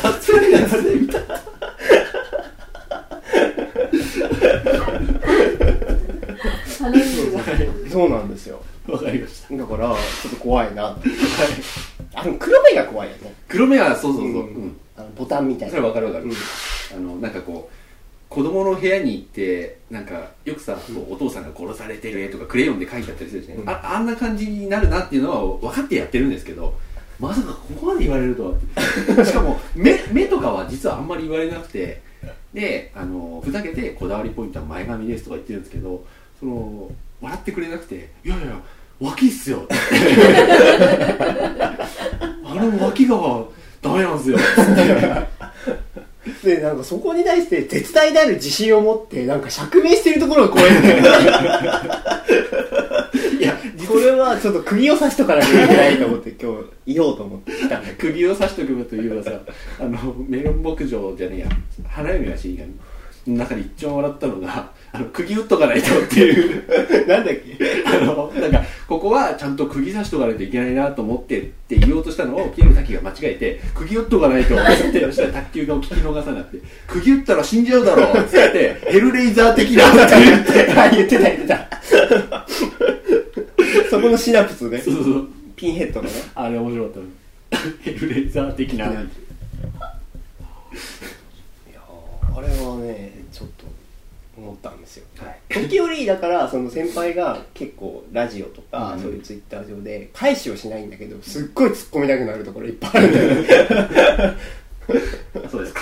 撮影のやつで見た？話がるそうなんですよ。わかりました。だからちょっと怖いな。あの黒目が怖いよね。黒目はそうそうそう、うんうん。あのボタンみたいそなれわかるわかる、うん。あのなんかこう子供の部屋に行ってなんかよくさ、こうお父さんが殺されてる絵とかクレヨンで描いてあったりするしね、うん。ああんな感じになるなっていうのは分かってやってるんですけどまさかここまで言われるとはしかも目目とかは実はあんまり言われなくて。であのふざけてこだわりポイントは前髪ですとか言ってるんですけどその笑ってくれなくて「いやいや脇っすよ」*laughs* あの脇がダメなんですよ」でなんかそこに対して絶大である自信を持ってなんか釈明してるところが怖い。んだよいやこれはちょっと釘を刺しとかなきゃいけないと思って今日言おうと思って来たんだけ釘を刺しとくといえばさあのメロン牧場じゃねえや花嫁が死神の。中で一番笑ったのがあの釘打っとかないとっていう。ど *laughs* なんだっけ？あのなんかここはちゃんと釘刺しとかないといけないなと思ってって言おうとしたのを桐生滝が間違えて釘打っとかないとってそした。ら卓球が聞き逃さなくて。釘打ったら死んじゃうだろうっつってヘルレイザー的なって言って。*laughs* あ言ってた言ってた。*laughs* そこのシナプスね。そうそうそう。ピンヘッドのね。あれ面白かったの。ヘルレイザー的な、いやあれはねちょっと思ったんですよ。はい。時折だからその先輩が結構ラジオとか、うん。そういうツイッター上で返しをしないんだけどすっごい突っ込みたくなるところいっぱいあるんだよね。*laughs* そうですか。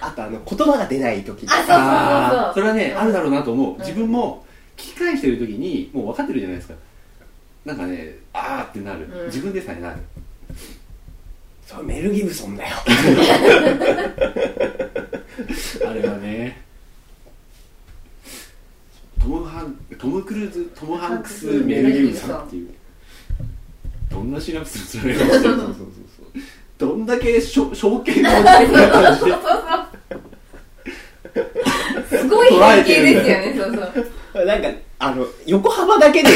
あとあの言葉が出ない時あそうそそうれはねあるだろうなと思う。ん自分も聞き返してる時にもう分かってるじゃないですか。なんかねあーってなる、うん。自分でさえなる。それメル・ギブソンだよ。*laughs* あれはねトムハントム・クルーズトム・ハンクスメル・ギブソンっていう。どんなシナプスれ方してるそうそうそうどんだけしょ象形の感じですごい変形ですよね。そうそう。そうなんかあの横幅だけで。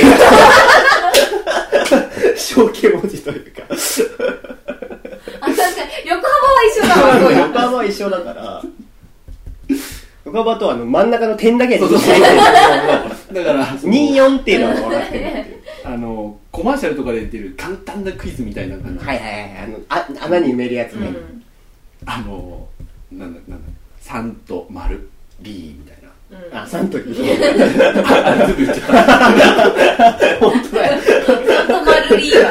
象形文字というか。あ確かに。横幅は一緒だわ。*laughs* 横幅は一緒だから横幅とあの真ん中の点だけでそうそうそう。*laughs* だから24っていうのは分かってる。っていうあのコマーシャルとかで出てる簡単なクイズみたいな感じ、はいはいはい。あのあ穴に埋めるやつね、うん。あのなんだなんだ。3と丸 B みたいな。うん。あサントリーあ言っちゃった。本当だよ。止まるリーは。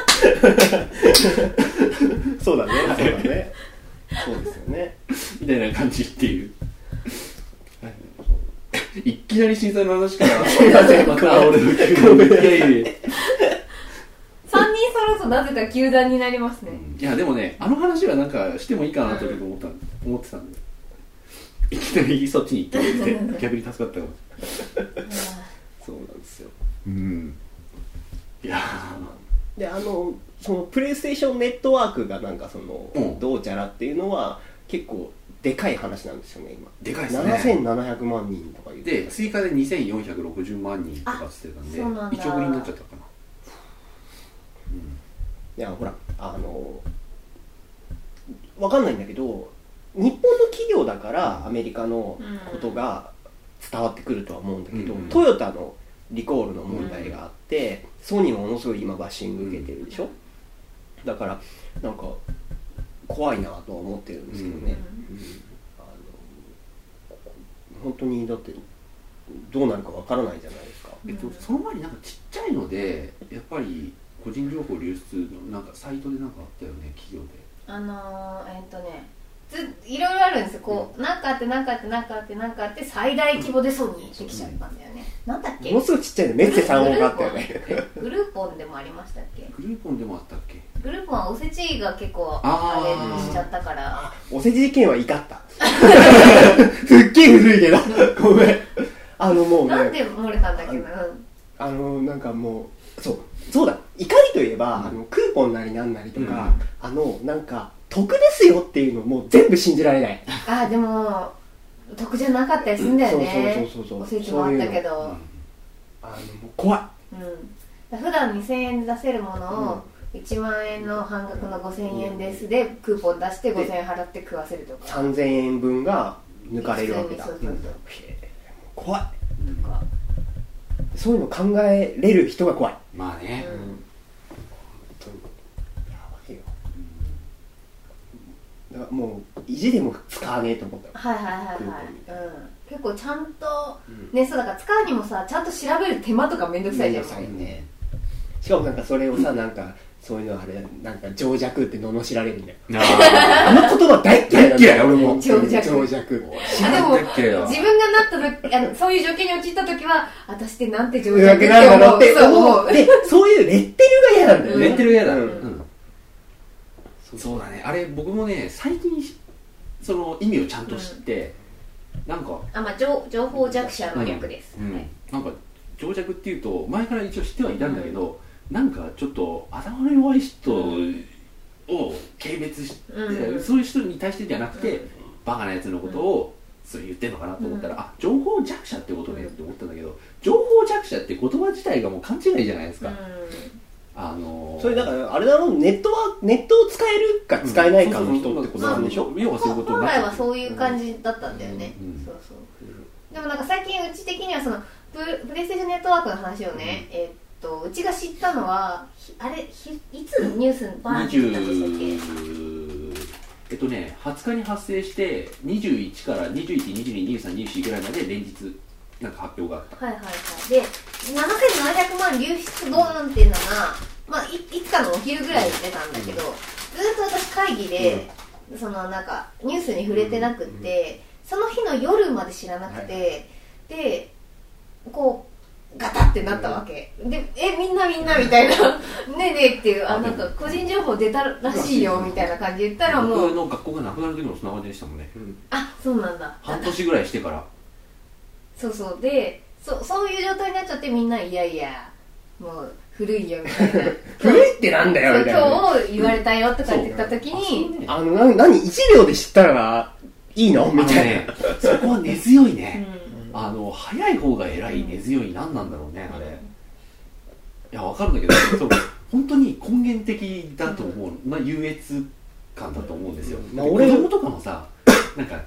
*laughs* そうだね。そうだねそうですよね。みたいな感じっていう。い。きなり震災の話から。また俺の急に。いやいやいや。3人揃うとなぜか球団になりますね。いやでもねあの話はなんかしてもいいかなとちょっと思った思ってたんで。いきなりそっちに行ってくれて逆に助かったかも。そうなんですよ。うん。いやであのそのプレイステーションネットワークがなんかその、うん。どうちゃらっていうのは結構でかい話なんですよね今。でかいですね。7700万人とか言ってで追加で2460万人とかっつってたんであそうなんだ。1億人になっちゃったかな、いやほらあのわかんないんだけど日本の企業だからアメリカのことが伝わってくるとは思うんだけど、うん。トヨタのリコールの問題があって、ソニーもものすごい今バッシング受けてるでしょ、だからなんか怖いなとは思ってるんですけどね、うん。あの本当にだってどうなるかわからないじゃないですか、えっと、その前になんかちっちゃいのでやっぱり個人情報流出のなんかサイトでなんかあったよね企業で。あのー、えっとねずいろいろあるんですよ。こうなんかあってなんかあってなんかあってなんかあって最大規模でソニーってきちゃったんだよね。なんだっけ？ものすごいちっちゃいのメッセ3音があったよね。グルーポンでもありましたっけ？グルーポンでもあったっけ？グルーポンはおせちが結構あれしちゃったから。おせち事件は怒った。すっげえ古いけど。ごめん。あのもうね。なんで漏れたんだっけな。うん。あのなんかもうそう。そうだ。怒りといえば、うん。あのクーポンなりなんなりとか、うん。あのなんか得ですよっていうのもう全部信じられない。あでも得じゃなかったりするんだよね。そうそうそうそうおせちもあったけど。うん。あのもう怖い。うん。普段2000円で出せるものを1万円の半額の5000円です。でクーポン出して5000円払って食わせるとか。3000円分が抜かれるわけだ。ん。怖い。そういうの考えれる人が怖い。まあね、うん。本当に。やばいよ。だからもう意地でも使わねえと思ったはいはいはいはい。クーポンみ、たうん、結構ちゃんとうん。ねそうだから使うにもさちゃんと調べる手間とかめんどくさいじゃん。めんどくさいよね。しかもなんかそれをさなんかそういうのあれなんか情弱って罵られるんだよああの言葉大っ嫌い嫌い俺も。情情弱。弱情弱あでも自分がなった時あのそういう状況に陥った時は私ってなんて情弱って思うなんだろうってそう思う。思う。でそういうレッテルが嫌なんだよね。レッテル嫌だ、うん。うん。そうだね。あれ僕もね最近しその意味をちゃんと知って、なんか、あまあ情情報弱者の略です、うん。はいなんか情弱っていうと前から一応知ってはいたんだけど、なんかちょっと頭の弱い人を軽蔑して、うん。そういう人に対してじゃなくて、うん。バカなやつのことをそう言ってんのかなと思ったら、あ情報弱者ってことねって思ったんだけど情報弱者って言葉自体がもう勘違いじゃないですか、あのーそれだからあれだろうネットはネットを使えるか使えないかの人ってことなんでしょ？うん。要はそういうこと本来はそういう感じだったんだよね、うん。そうそう。でもなんか最近うち的にはそのププレイステーションネットワークの話をね、えーっとうちが知ったのはひあれひいつニュースにバーンって来たんでしたっけ？20えっとね20日に発生して21から21222324ぐらいまで連日なんか発表があった。はいはいはい。で7700万流出ゴーンっていうのが、まあ、いいつかのお昼ぐらいに出たんだけど、ずっと私会議で、そのなんかニュースに触れてなくって、その日の夜まで知らなくて、でこうガタってなったわけ、でえみんなみんなみたいな。ねえねえっていうあなんか個人情報出たらしいよみたいな感じで言ったらもう。僕の学校がなくなる時のそんな感じでしたもんね。あそうなんだ。半年ぐらいしてから。そうそう。でそそういう状態になっちゃってみんないやいやもう古いよみたいな。*laughs* 古いってなんだよみたいな。今日言われたよとかって言った時に、あのな何1秒で知ったらいいの？みたいな、ね、そこは根強いうん。ね、あの早い方が偉い根強い何なんだろうねあれ。いやわかるんだけど *laughs* そう本当に根源的だと思う、まあ、優越感だと思うんですよ、でまあ俺子供とかもさなんか、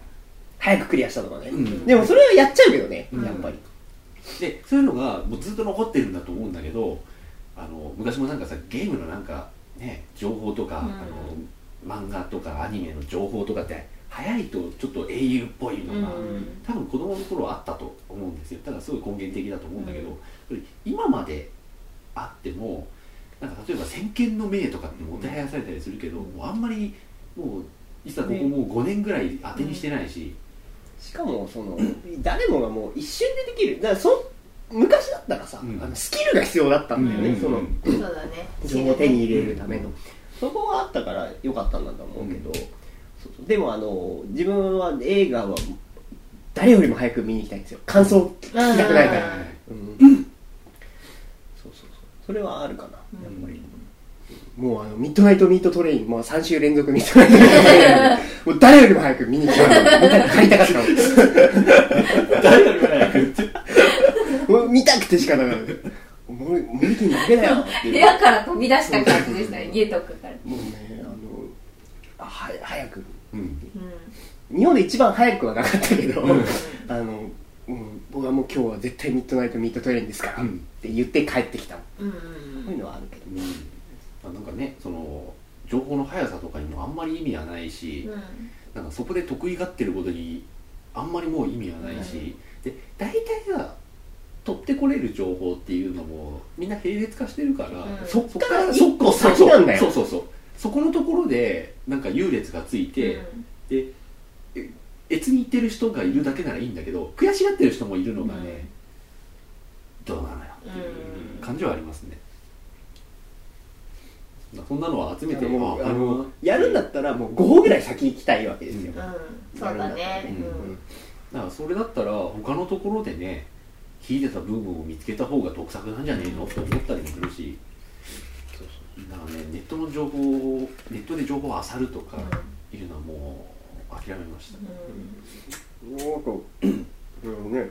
早くクリアしたとかね、うん。でもそれはやっちゃうけどね、うん。やっぱり。でそういうのがもうずっと残ってるんだと思うんだけどあの昔もなんかさゲームのなんかね情報とか、うん。あの漫画とかアニメの情報とかって早いとちょっと英雄っぽいのが、うん。多分子供の頃はあったと思うんですよ。だからすごい根源的だと思うんだけど、それ今まであってもなんか例えば先見の明とかってもてはやされたりするけど、もうあんまりもう実はここもう5年ぐらい当てにしてないし、しかもその *clears throat* 誰もがもう一瞬でできる。だからそ昔だったらさ、うん。あのスキルが必要だったんだよね、うん。そのそうだね。情報を手に入れるための、そこがあったから良かったんだと思うけど、でもあの自分は映画は誰よりも早く見に行きたいんですよ。感想聞きたくないから、うん。そうそうそう。それはあるかな。やっぱり、もうあのミッドナイトミートトレイン。もう3週連続ミッドナイトミートトレイン。*laughs* もう誰よりも早く見に来たの見た帰りたかったの。誰よりも早くってもう見たくてしかなかった。もう無理に負けだよ。部屋から飛び出した感じでしたね。家とかから。もうねあのあは早くうん。う日本で一番早くはなかったけど、うん。あの、うん、僕はもう今日は絶対ミッドナイトミートトレインですから、うん。って言って帰ってきた。んうんそういうのはあるけど。うん。まあなんかねその情報の速さとかにもあんまり意味はないし、うん。なんかそこで得意がってることにあんまりもう意味はないし、で大体が取ってこれる情報っていうのもみんな並列化してるから、うん。そっからそ一個先なんだよ。そうそうそうそこのところでなんか優劣がついて、でえ越に行ってる人がいるだけならいいんだけど悔しがってる人もいるのがね、どうなのよっていう感じはありますね、そんなのは集めてもうああのやるんだったらもう5歩ぐらい先行きたいわけですよ、うん。そうだね。うん。だからそれだったら他のところでね秀でた部分を見つけた方が得策なんじゃねえのって思ったりもするしだからねネットの情報をネットで情報を漁るとかいうのはもう諦めました、もうこううん。*clears throat* ね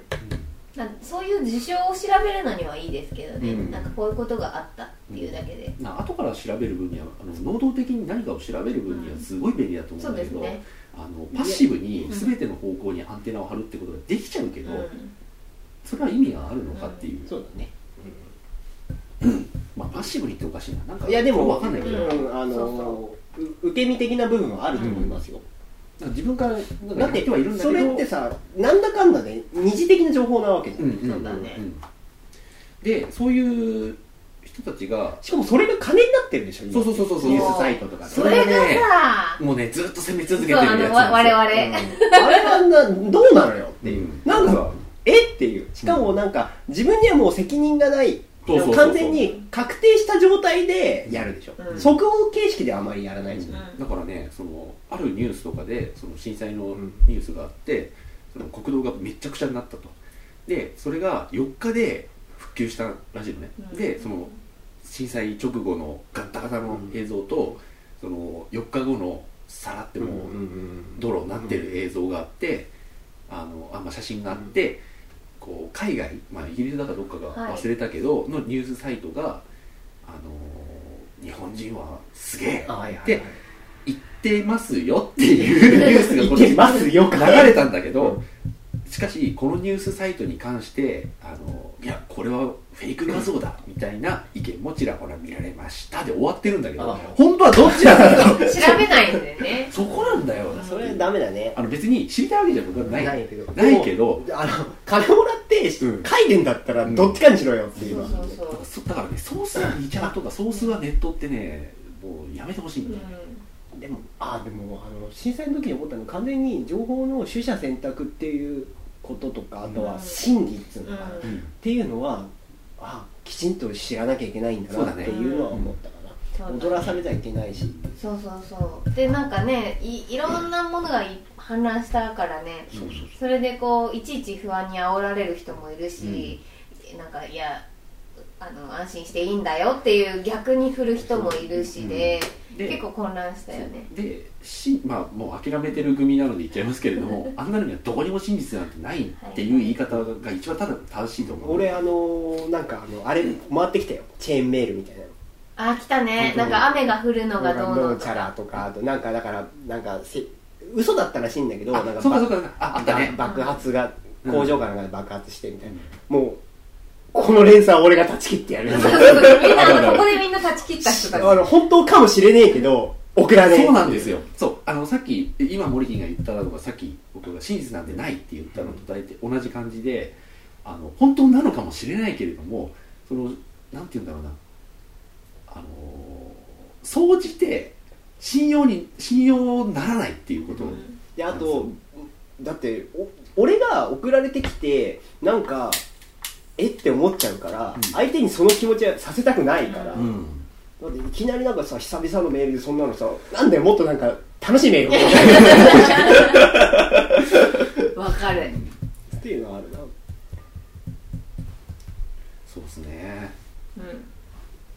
なそういう事象を調べるのにはいいですけどね、うん。なんかこういうことがあったっていうだけで、な後から調べる分にはあの能動的に何かを調べる分にはすごい便利だと思そううんだけど、ですね、あのパッシブに全ての方向にアンテナを張るってことができちゃうけど、うん。それは意味があるのかっていう、そうだねまあ、パッシブにっておかしいな。なんかいやでもわかんないけど、うんうんあのそうう。受け身的な部分はあると思いますよ、なんか自分からなんかだっててはいるんだけそどれってさなんだかんだで二次的な情報なわけじゃん、うんうんそうだねんでそういう人たちがしかもそれが金になってるでしょ今。そうそうそうそうそう。ニュースサイトとかで。それがさ、もうねずっと攻め続けてるやつ。なんわですよ我々、あれはなどうなのよっていう、うん。なんかえ？っていう。しかもなんか自分にはもう責任がないそうそうそうそう完全に確定した状態でやるでしょ、うん。速報形式ではあまりやらないし、うん。だからねそのあるニュースとかでその震災のうんニュースがあって、その国道がめっちゃくちゃになったと。でそれが4日で復旧したらしいのね、うん。でその震災直後のガッタガタの映像と、その4日後のさらってもう道路になってる映像があって、あのあまあ、写真があって、こう海外、まあ、イギリスだかどっかがはい。忘れたけど、のニュースサイトが、あの日本人はすげえあはいはいはい。で言ってますよっていうニュースがますよ流れたんだけど、しかしこのニュースサイトに関してあのいやこれはフェイク画像だみたいな意見もちらほら見られましたで終わってるんだけどあ本当はどっちなんだろう *laughs* 調べないんだよね。*laughs* そこなんだよ。それダメだね。あの別に知りたいわけじゃ僕はない。ないけど。ないけど。あの金もらってうん。書いてんだったらどっちかにしろよっていううそうそだからねソースは2ちゃんとかソースはネットってねもうやめてほしいんだよ、でもあでもあの震災の時に思ったのは完全に情報の取捨選択っていうこととかあとは真理っつうのか。な、うん。っていうのはあきちんと知らなきゃいけないんだなっていうのは思ったかな、踊らされちゃいけないし。そうそうそうでなんかねいいろんなものがい氾濫したからね。それでこういちいち不安に煽られる人もいるし、なんかいやあの安心していいんだよっていう逆に振る人もいるしで、で結構混乱したよね。でしまあもう諦めてる組なので言っちゃいますけれども *laughs* あんなのにはどこにも真実なんてないっていう言い方が一番ただ正しいと思う俺あのなんかあのあれ回ってきたよ。チェーンメールみたいなあ来たね。なんか雨が降るのがどうのチャラとか。あとなんかだからなんかせ嘘だったらしいんだけどあなんかそうかそうか。ああったね。ば爆発がうん。工場かなんかで爆発してみたいな、もうこの連鎖は俺が断ち切ってやる。*laughs* そうそうそう。みんなあのここでみんな断ち切った人たち。あの本当かもしれねえけど送らねえそうなんですよ。そう。あのさっき今森木が言ったのがさっき僕が真実なんてないって言ったのと大体同じ感じであの本当なのかもしれないけれどもそのなんて言うんだろうな。あの総じて信用に信用ならないっていうこと、であとだってお俺が送られてきてなんかえ？って思っちゃうから、うん。相手にその気持ちはさせたくないから、うん。だっていきなりなんかさ久々のメールでそんなのさなんだよもっとなんか楽しいメールを。*laughs* わかる。っていうのはあるな。そうですね。うん。だか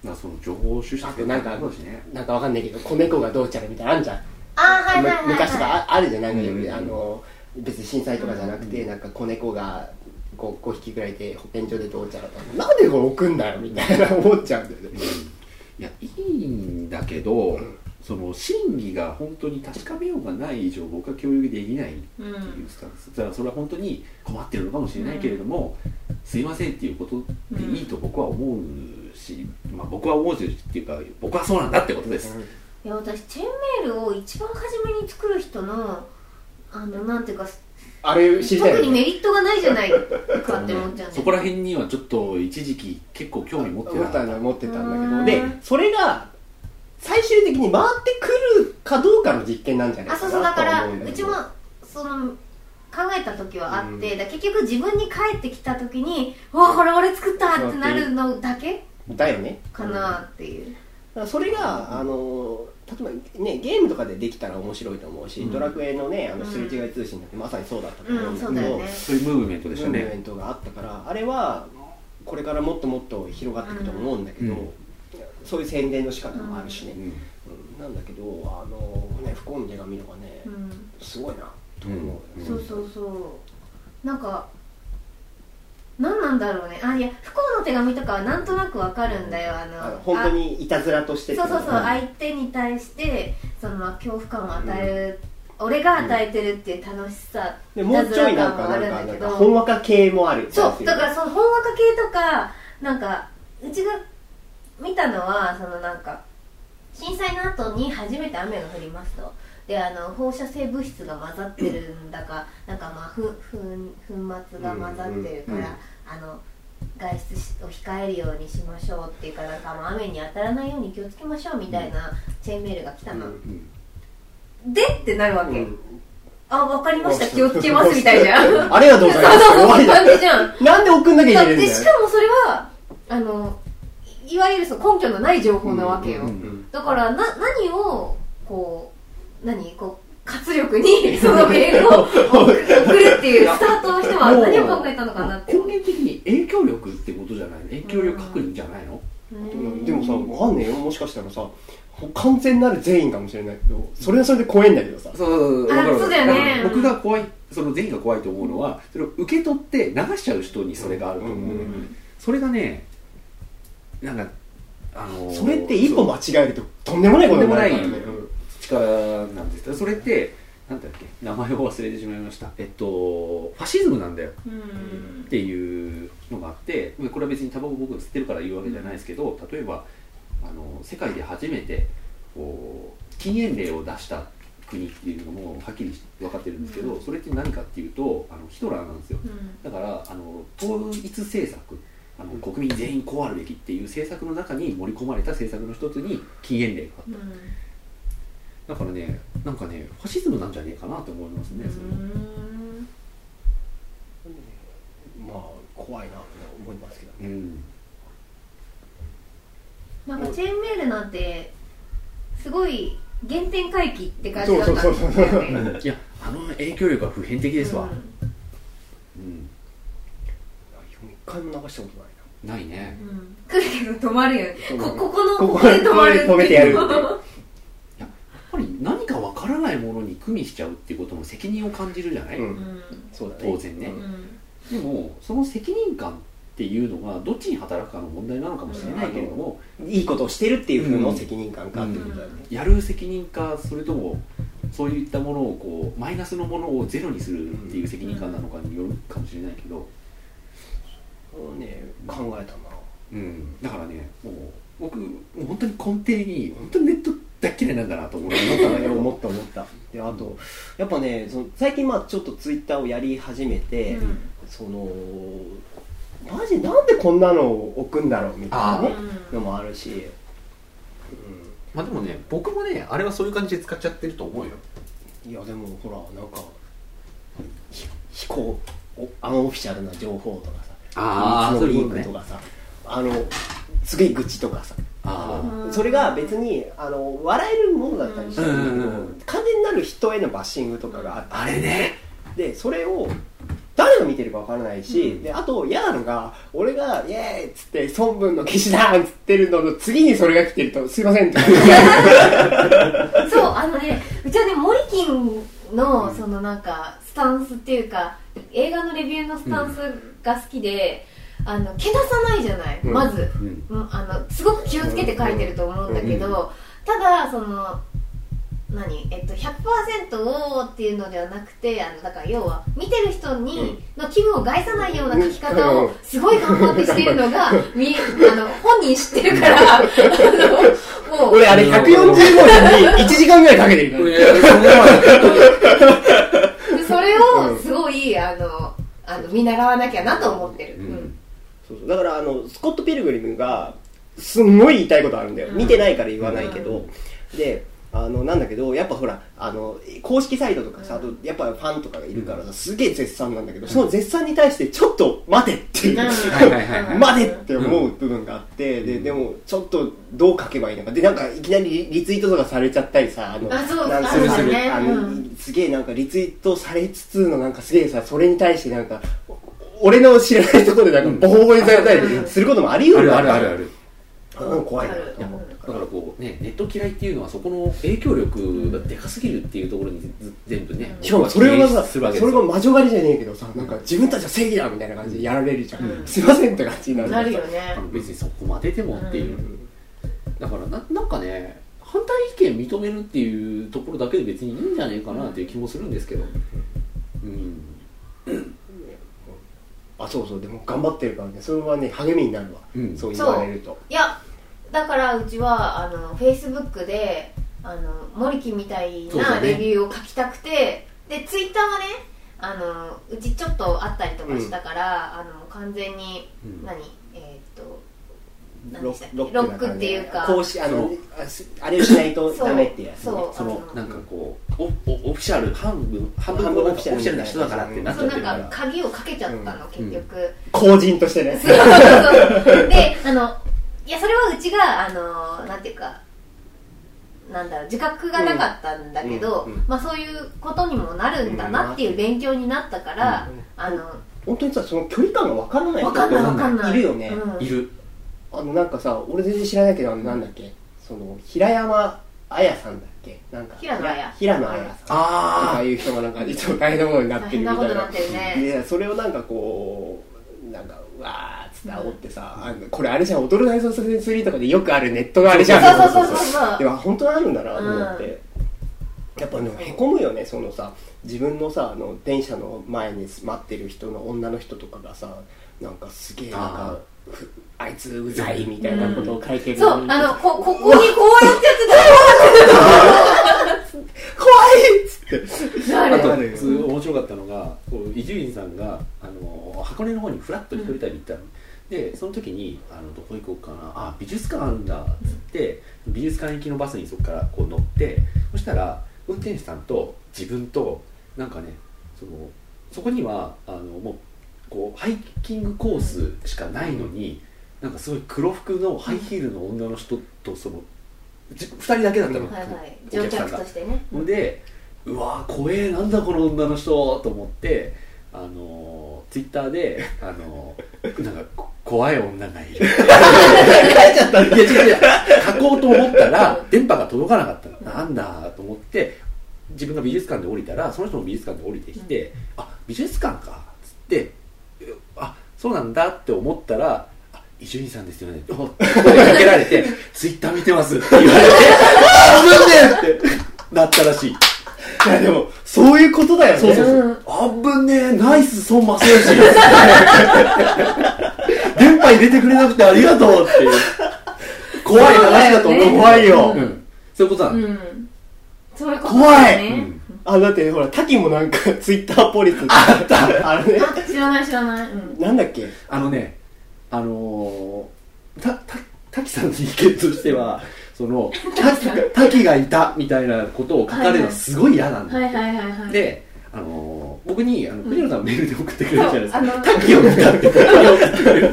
らその情報収集あとなんかねなんかわかんないけど子猫がどうちゃらみたいなのあんじゃん。あはいはいはい、はい、む昔とかああるじゃんなんか、うんあの別に震災とかじゃなくて、なんか子猫が 5, 5匹ぐらいいて保健所でどうちゃらと。かなんでこれ置くんだよみたいな思っちゃうんだよね。いやいいんだけどその真偽が本当に確かめようがない以上僕は共有できないってうんいうスタンス。だからそれは本当に困ってるのかもしれないけれども、すいませんっていうことでいいと僕は思うし、まあ、僕は思うしっていうか僕はそうなんだってことです、いや私チェーンメールを一番初めに作る人のあのなんていうかあれ知りたいよね。特にメリットがないじゃないかって思っちゃうんそこら辺にはちょっと一時期結構興味持ってた。持ってたんだうんけど。でそれが最終的に回ってくるかどうかの実験なんじゃないあそうかなとそうだからうんだけどうちもその考えた時はあって、うん。結局自分に返ってきた時に「わあこれ俺作った!」ってなるのだけだよね。かなっていう、だからそれがあの例えばねゲームとかでできたら面白いと思うし、うん。ドラクエのねあのうん。すれ違い通信だってまさにそうだったと思う。んだけど、うんそういうムーブメントでしたムーブメねントがあったからあれはこれからもっともっと広がっていくと思うんだけど、うん。そういう宣伝の仕方もあるしね、うん。うん。なんだけどあのね不幸の手紙とかね、うん。すごいなと思うよね、そうそうそう。なんか何なんだろうね。あいや不幸の手紙とかはなんとなくわかるんだよ。あのあの本当にいたずらとしてそうそうそう、ん相手に対してそのまあ恐怖感を与える、俺が与えてるっていう楽しさ、でもうちょいなんかいたずら感もあるんなんかほんわか系もある。そうだからそのほんわか系とかなんかうちが見たのはそのなんか震災の後に初めて雨が降りますとであの放射性物質が混ざってるんだかなんかまあふふん粉末が混ざってるから、うんうんあの外出しを控えるようにしましょうっていうかなんかまあ雨に当たらないように気をつけましょうみたいなチェーンメールが来たの、うんうん。でってなるわけ、うん。あわかりました。気をつけますみたいじゃん。*laughs* ありがとうございます。終わりだ感じじゃん。なんで送んなきゃいけないんだでよしかもそれはあのいいわゆるその根拠のない情報なわけよ、うんうん。だからな何をこう何こう活力に *laughs* そのメールを送 *laughs* 送るっていうスタートの人は何を考えたのかなって根源的に影響力ってことじゃない影響力確認じゃないの、うんでもさわかんねえよ。もしかしたらさ完全なる善意かもしれないけどそれはそれで怖いんだけどさ。そうそうだよね。僕が怖いその善意が怖いと思うのはそれを受け取って流しちゃう人にそれがあると思う、うんうん。それがねなんかあのーそれって一歩間違えるととんでもないことになるからね。とんでもない力なんです。けどそれってなんだっけ？名前を忘れてしまいました。えっとファシズムなんだよ。うん。っていうのがあってこれは別にタバコ僕吸ってるから言うわけじゃないですけど例えばあの世界で初めてこう禁煙令を出した国っていうのもはっきり分かってるんですけど、うん。それって何かっていうとあのヒトラーなんですよ。うん。だからあの統一政策あの国民全員こうあるべきっていう政策の中に盛り込まれた政策の一つに禁煙令があった。うんだからねなんかねファシズムなんじゃねえかなと思いますね、それうんまあ怖いなと思いますけどね。うん。なんかチェーンメールなんてすごい原点回帰って感じだったんそうそうそうそう。だよねいやあの影響力は普遍的ですわ、うん。うん。一回も流したことないな。ないね。うん。来るけど止まるよ。こここのここここで止まる止めてやるってぱり何かわからないものに組みしちゃうっていうことも責任を感じるじゃない、うん。当然ね。うん。でもその責任感っていうのがどっちに働くかの問題なのかもしれないけれども、いいことをしてるっていう風の責任感。かってことだよね、やる責任かそれともそういったものをこうマイナスのものをゼロにするっていう責任感なのかによるかもしれないけど、そうね考えたな。うん、だからねもう僕もう本当に根底に本当にネット大っ嫌いなんだなと思ったんだけど思った思った。であとやっぱねその最近まあちょっとツイッターをやり始めて、うん。そのマジなんでこんなのを置くんだろうみたいなねうんのもあるし、まあでもね僕もねあれはそういう感じで使っちゃってると思うよ。うん、いやでもほらなんかひ非公おアンオフィシャルな情報とかさあー秘密のリンそういうことねクとかさあのすげえ愚痴とかさそれが別にあの笑えるものだったりして完全なる人へのバッシングとかがあってあれねでそれを誰が見てるかわからないし、うんであと嫌なのが俺が「イエーイ!」っつって「孫文の消しだ!」っつってるのの次にそれが来てると「すいません」って *laughs* *laughs* そうあのねうちはねモリキンのそのなんかスタンスっていうか映画のレビューのスタンスが好きで、あのけなさないじゃない、うん。まず、うん。うんあのすごく気をつけて書いてると思うんだけど、ただその何？えっと100%をっていうのではなくてあのだから要は見てる人にの気分を害さないような書き方をすごい頑張ってしてるのがみあの本人知ってるから *laughs* あのもう。俺あれ140文字に1時間ぐらいかけてるからそれをすごいあのあの見習わなきゃなと思ってる、うん。うんそうそう。だからあのスコット・ピルグリムがすんごい言いたいことあるんだよ、うん。見てないから言わないけど、うん。であのなんだけどやっぱほらあの公式サイトとかさ、うん。あとやっぱファンとかがいるからさすげえ絶賛なんだけど、その絶賛に対してちょっと待てっていう、*laughs* 待てって思う部分があって、ででもちょっとどう書けばいいのか。でなんかいきなりリリツイートとかされちゃったりさあのあそうなんかあるあるねあのうん。すげえなんかリツイートされつつのなんかすげえさそれに対してなんかお俺の知らないところでなんかボコボコにされたりすることもあり得あるあるあるある。うん怖いな。だからこうねネット嫌いっていうのはそこの影響力がでかすぎるっていうところにず全部ねしかもそれがさするわけそれが魔女狩りじゃねえけどさなんか自分たちは正義だみたいな感じでやられるじゃん、うんすいませんって感じになるなるよね別にそこまででもっていう、うんだからななんかね反対意見認めるっていうところだけで別にいいんじゃねえかなっていう気もするんですけどうんあそうそうでも頑張ってるからね。それはね励みになるわ、うん。そう言われると。いやだからうちはあのフェイスブックであのモリキンみたいなレビューを書きたくて、でツイッターはねあのうちちょっとあったりとかしたから、あの完全に、うん。何？ロックロックっていうか。公式あのそう。あれをしないとダメっていうやつ、ね、そのなんかこうオオオフィシャル半分半分オフィシャルな人だからってなっちそうなんゃってるから。か鍵をかけちゃったの、うん。結局、公人としてね。そうそうそう。で *laughs* あのいやそれはうちがあのなんていうかなんだろう自覚がなかったんだけど、うんうんうん。まあ、そういうことにもなるんだなっていう勉強になったから、うんあの本当にさその距離感が分からない人わかんないわかんない。いるよね、うん。いるあのなんかさ俺全然知らないけどあのなんだっけ？その平山綾さんだっけ？なんか平野綾。平野綾さん。とかあいう人がなんかいつも大変なことになってるみたいな大変なことになってるね。でそれをなんかこうなんかうわーっつって煽ってさ、あのこれあれじゃん踊る大捜査線3とかでよくあるネットのあれじゃん。そうそうそうそうそうでも本当あるんだなと思って、やっぱねへこむよねそのさ自分のさあの電車の前に待ってる人の女の人とかがさなんかすげえなんかふあいつうざいみたいなことを書いてるそうあのこここにこうやって怖い。っつって。あと普通面白かったのがこう伊集院さんがあの箱根の方にフラッと一人旅行ったの、でその時にあのどこ行こうかな。あ美術館あるんだっつって美術館行きのバスにそこからこう乗ってそしたら運転手さんと自分となんかねそのそこにはあのもうこうハイキングコースしかないのに、なんかすごい黒服のハイヒールの女の人とそのじ2人だけだったの、はいはい。お乗客さんが。客としてね。ほんでうわ怖えなんだこの女の人と思ってあのツイッターであのなんかこ怖い女がいる。書いちゃったんだ。いや違う違う。書こうと思ったら電波が届かなかったの。なんだと思って自分が美術館で降りたらその人も美術館で降りてきて「あ美術館か」っつって「あそうなんだ」って思ったら「あ伊集院さんですよね」お *laughs* って声かけられて「ツイッター見てます」って言われて「あぶねえ!」ってなったらしい。いやでもそういうことだよね。そうそうそう。うんあぶねえナイス孫正義電波に出てくれなくてありがとうっていう。怖い話だと思う。怖いようん、そういうことなの、うんそういあだってほら滝もなんか *laughs* ツイッターポリスあった。あれね。あ知らない知らない。うん。なんだっけ？あのねあのー、たた滝さんの意見としては *laughs* その滝滝がいたみたいなことを書かれるのはすごい嫌なんだ、はいはいはいはい。であのー、僕にあの藤野さんメールで送ってくれるじゃないですか、そうあの滝を見たって。*laughs* 僕に送ってくれる。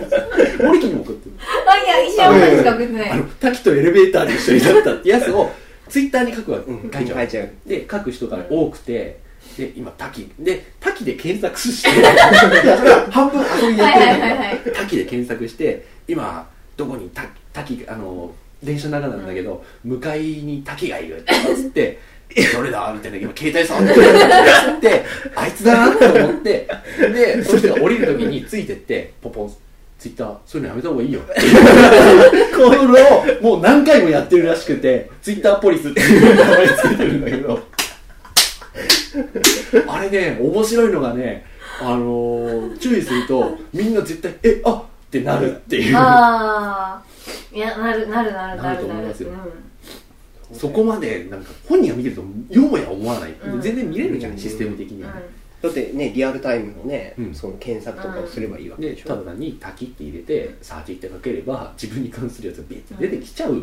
森木にも送ってるあいや石山さんしか送ってないあの滝とエレベーターで一緒になったってやつをツイッターに書くわけ、うん。書いちゃうちゃうで書く人が多くてで今滝。で滝で検索して *laughs* 半分遊びでやってるんだけど、はいはいはいはい。滝で検索して今どこにた滝あの電車の中なんだけど、向かいに滝がいる。ってつってえどれだ？みたいな今携帯触ってる。ってあいつだなと思ってでその人が降りる時についてってポポンツイッターそういうのやめた方がいいよ。*laughs* こういうのをもう何回もやってるらしくてツイッターポリスっていう名前つけてるんだけど。あれね面白いのがねあのー注意するとみんな絶対えあってなるっていう。ああいやなるなるなるななる。なる思いますよ。うん。そこまでなんか本人が見てるとよもや思わない、うん。全然見れるじゃん、うんシステム的には、だってねリアルタイムのね、うん。その検索とかをすればいいわけででしょ、ただ単に「滝」って入れて「サーチ」ってかければ自分に関するやつがビッて出てきちゃうっ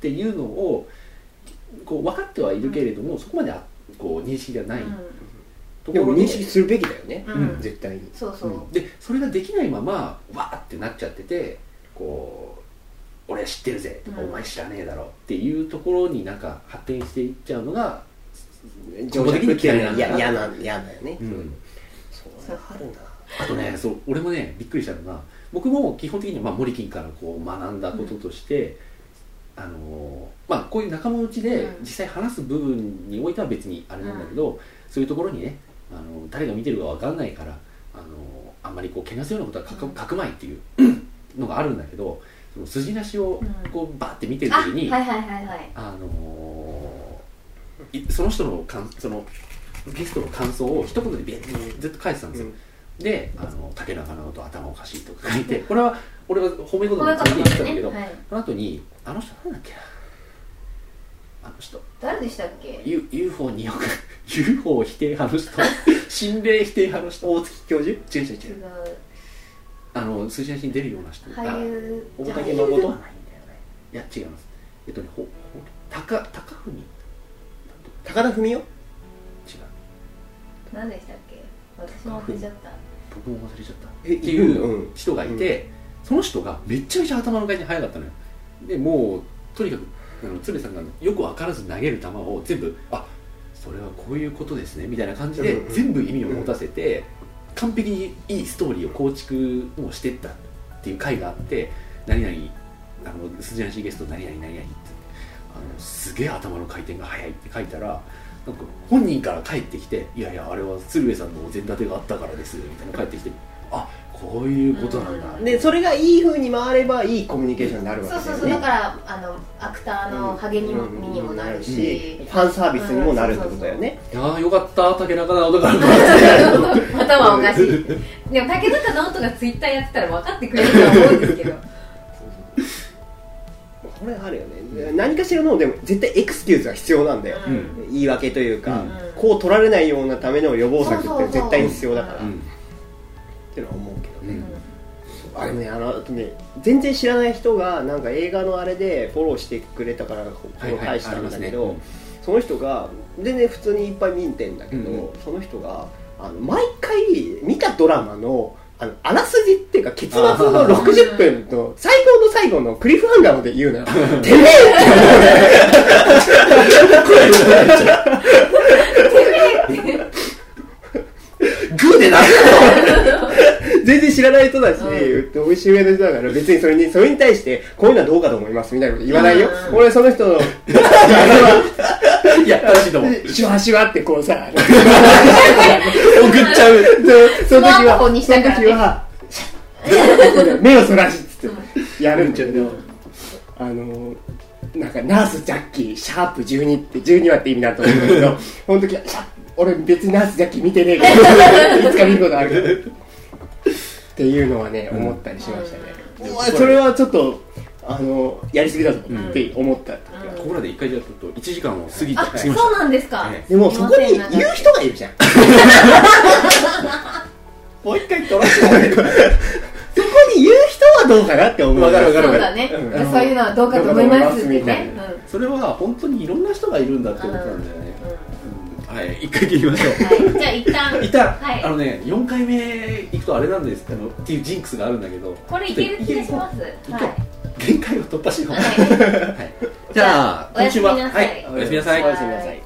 ていうのをこう分かってはいるけれども、そこまであこう認識がないとでもころで認識するべきだよね、うん。うん。絶対に。そうそう、うん。でそれができないままわーってなっちゃっててこう俺は知ってるぜとか、うん。お前知らねえだろっていうところになんか発展していっちゃうのが、情弱っていうのは根本的に嫌いなんだ嫌な嫌だよね、うん。そうれあるな。あとねそう俺もねびっくりしたのが僕も基本的にはまあ森金からこう学んだこととして、あのーまあこういう仲間内でうん。実際話す部分においては別にあれなんだけど、そういうところにねあの誰が見てるかわかんないから、あのーあんまりこうけなすようなことは書く,、うん。書くまいっていう *coughs* のがあるんだけどその筋なしをうん。こうバーって見てるあ時に、はいはいはいはい。あのその人の感そのゲストの感想を一言でビッてずっと書いてたんですよ、であの竹中直人頭おかしいとか書いてこれは俺は褒め言葉のつもりで言ってたんだけど、はい、その後にあの人なんだっけな？あの人。誰でしたっけ？U- UFO2 億 UFO 否定派の人？*laughs* 心霊否定派の人？大月教授？違う違う違違う。うあの数字の写真出るような人。俳優。大竹誠あ俳優。ではないんだよね。いや違います。えっとねほほ高高文高田文夫違う。何でしたっけ？私も忘れちゃった。僕も忘れちゃった。えっていううん。人がいて、その人がめっちゃめちゃ頭の回転速かったのよ。でもうとにかくあの鶴瓶さんがよく分からず投げる球を全部あそれはこういうことですねみたいな感じでうんうん。全部意味を持たせて完璧にいいストーリーを構築もしてったっていう回があって何々あの筋なしゲスト何々何々ってあのすげえ頭の回転が速いって書いたらなんか本人から帰ってきて「いやいやあれは鶴瓶さんのお膳立てがあったからです」みたいな帰ってきて「あこういうことなんだ」でそれがいい風に回ればいいコミュニケーションになるわけそうだよね。そうそうだからあのアクターの励みにもなるし、ファンサービスにもなるってことだよね、いやーよかった竹中直人から。*laughs* 頭おかしい。でも竹中直人がツイッターやってたら分かってくれるとは思うんですけど。*laughs* これあるよね何かしらのでも絶対エクスキューズが必要なんだよ、うん。言い訳というか、うん。こう取られないようなための予防策って絶対に必要だから、うん。っていうのは思うけどね、うん。あれねあのあとね全然知らない人がなんか映画のあれでフォローしてくれたからフォロー返したんだけど、はいはいその人が全然普通にいっぱい見てんだけど、その人があの毎回見たドラマのあのあらすじっていうか結末の60分と最後の最後のクリフハンガーまで言うのよ *laughs* てめえグーでなる全然知らない人だし、年上の人だから別にそれにそれに対してこういうのはどうかと思いますみたいなこと言わないよ、うん。俺その人の *laughs* いや正しいと思うシュワシュワってこうさ送っちゃう。そその時はその時は目をそらしっつってやるんだけどあのなんかナースジャッキーシャープ12って12話って意味だと思うんだけどその時は俺別にナースジャッキー見てねえからいつか見ることあるからっていうのはね思ったりしましたね、それはちょっとあのやりすぎだぞって思った時は、ここらで一回じゃあちょっと1時間を過ぎてあ過ぎましそうなんですか、はい。でもそこに言う人がいるじゃん。*laughs* もう一回撮らせてもらえるそこに言う人はどうかなって思う。わかるわかるそうだね、うん。そういうのはどうかと思いますみたいね。な、それは本当にいろんな人がいるんだってことなんだよね、はい一回切りましょう。はい、じゃあ一旦。*laughs* 一旦、はい。あのね4回目行くとあれなんです。あのっていうジンクスがあるんだけど。これいける気がします。はい。限界を突破しよう、はい。はい、じゃあおや今週はすみなさいはい、おやすみなさい。おやすみなさい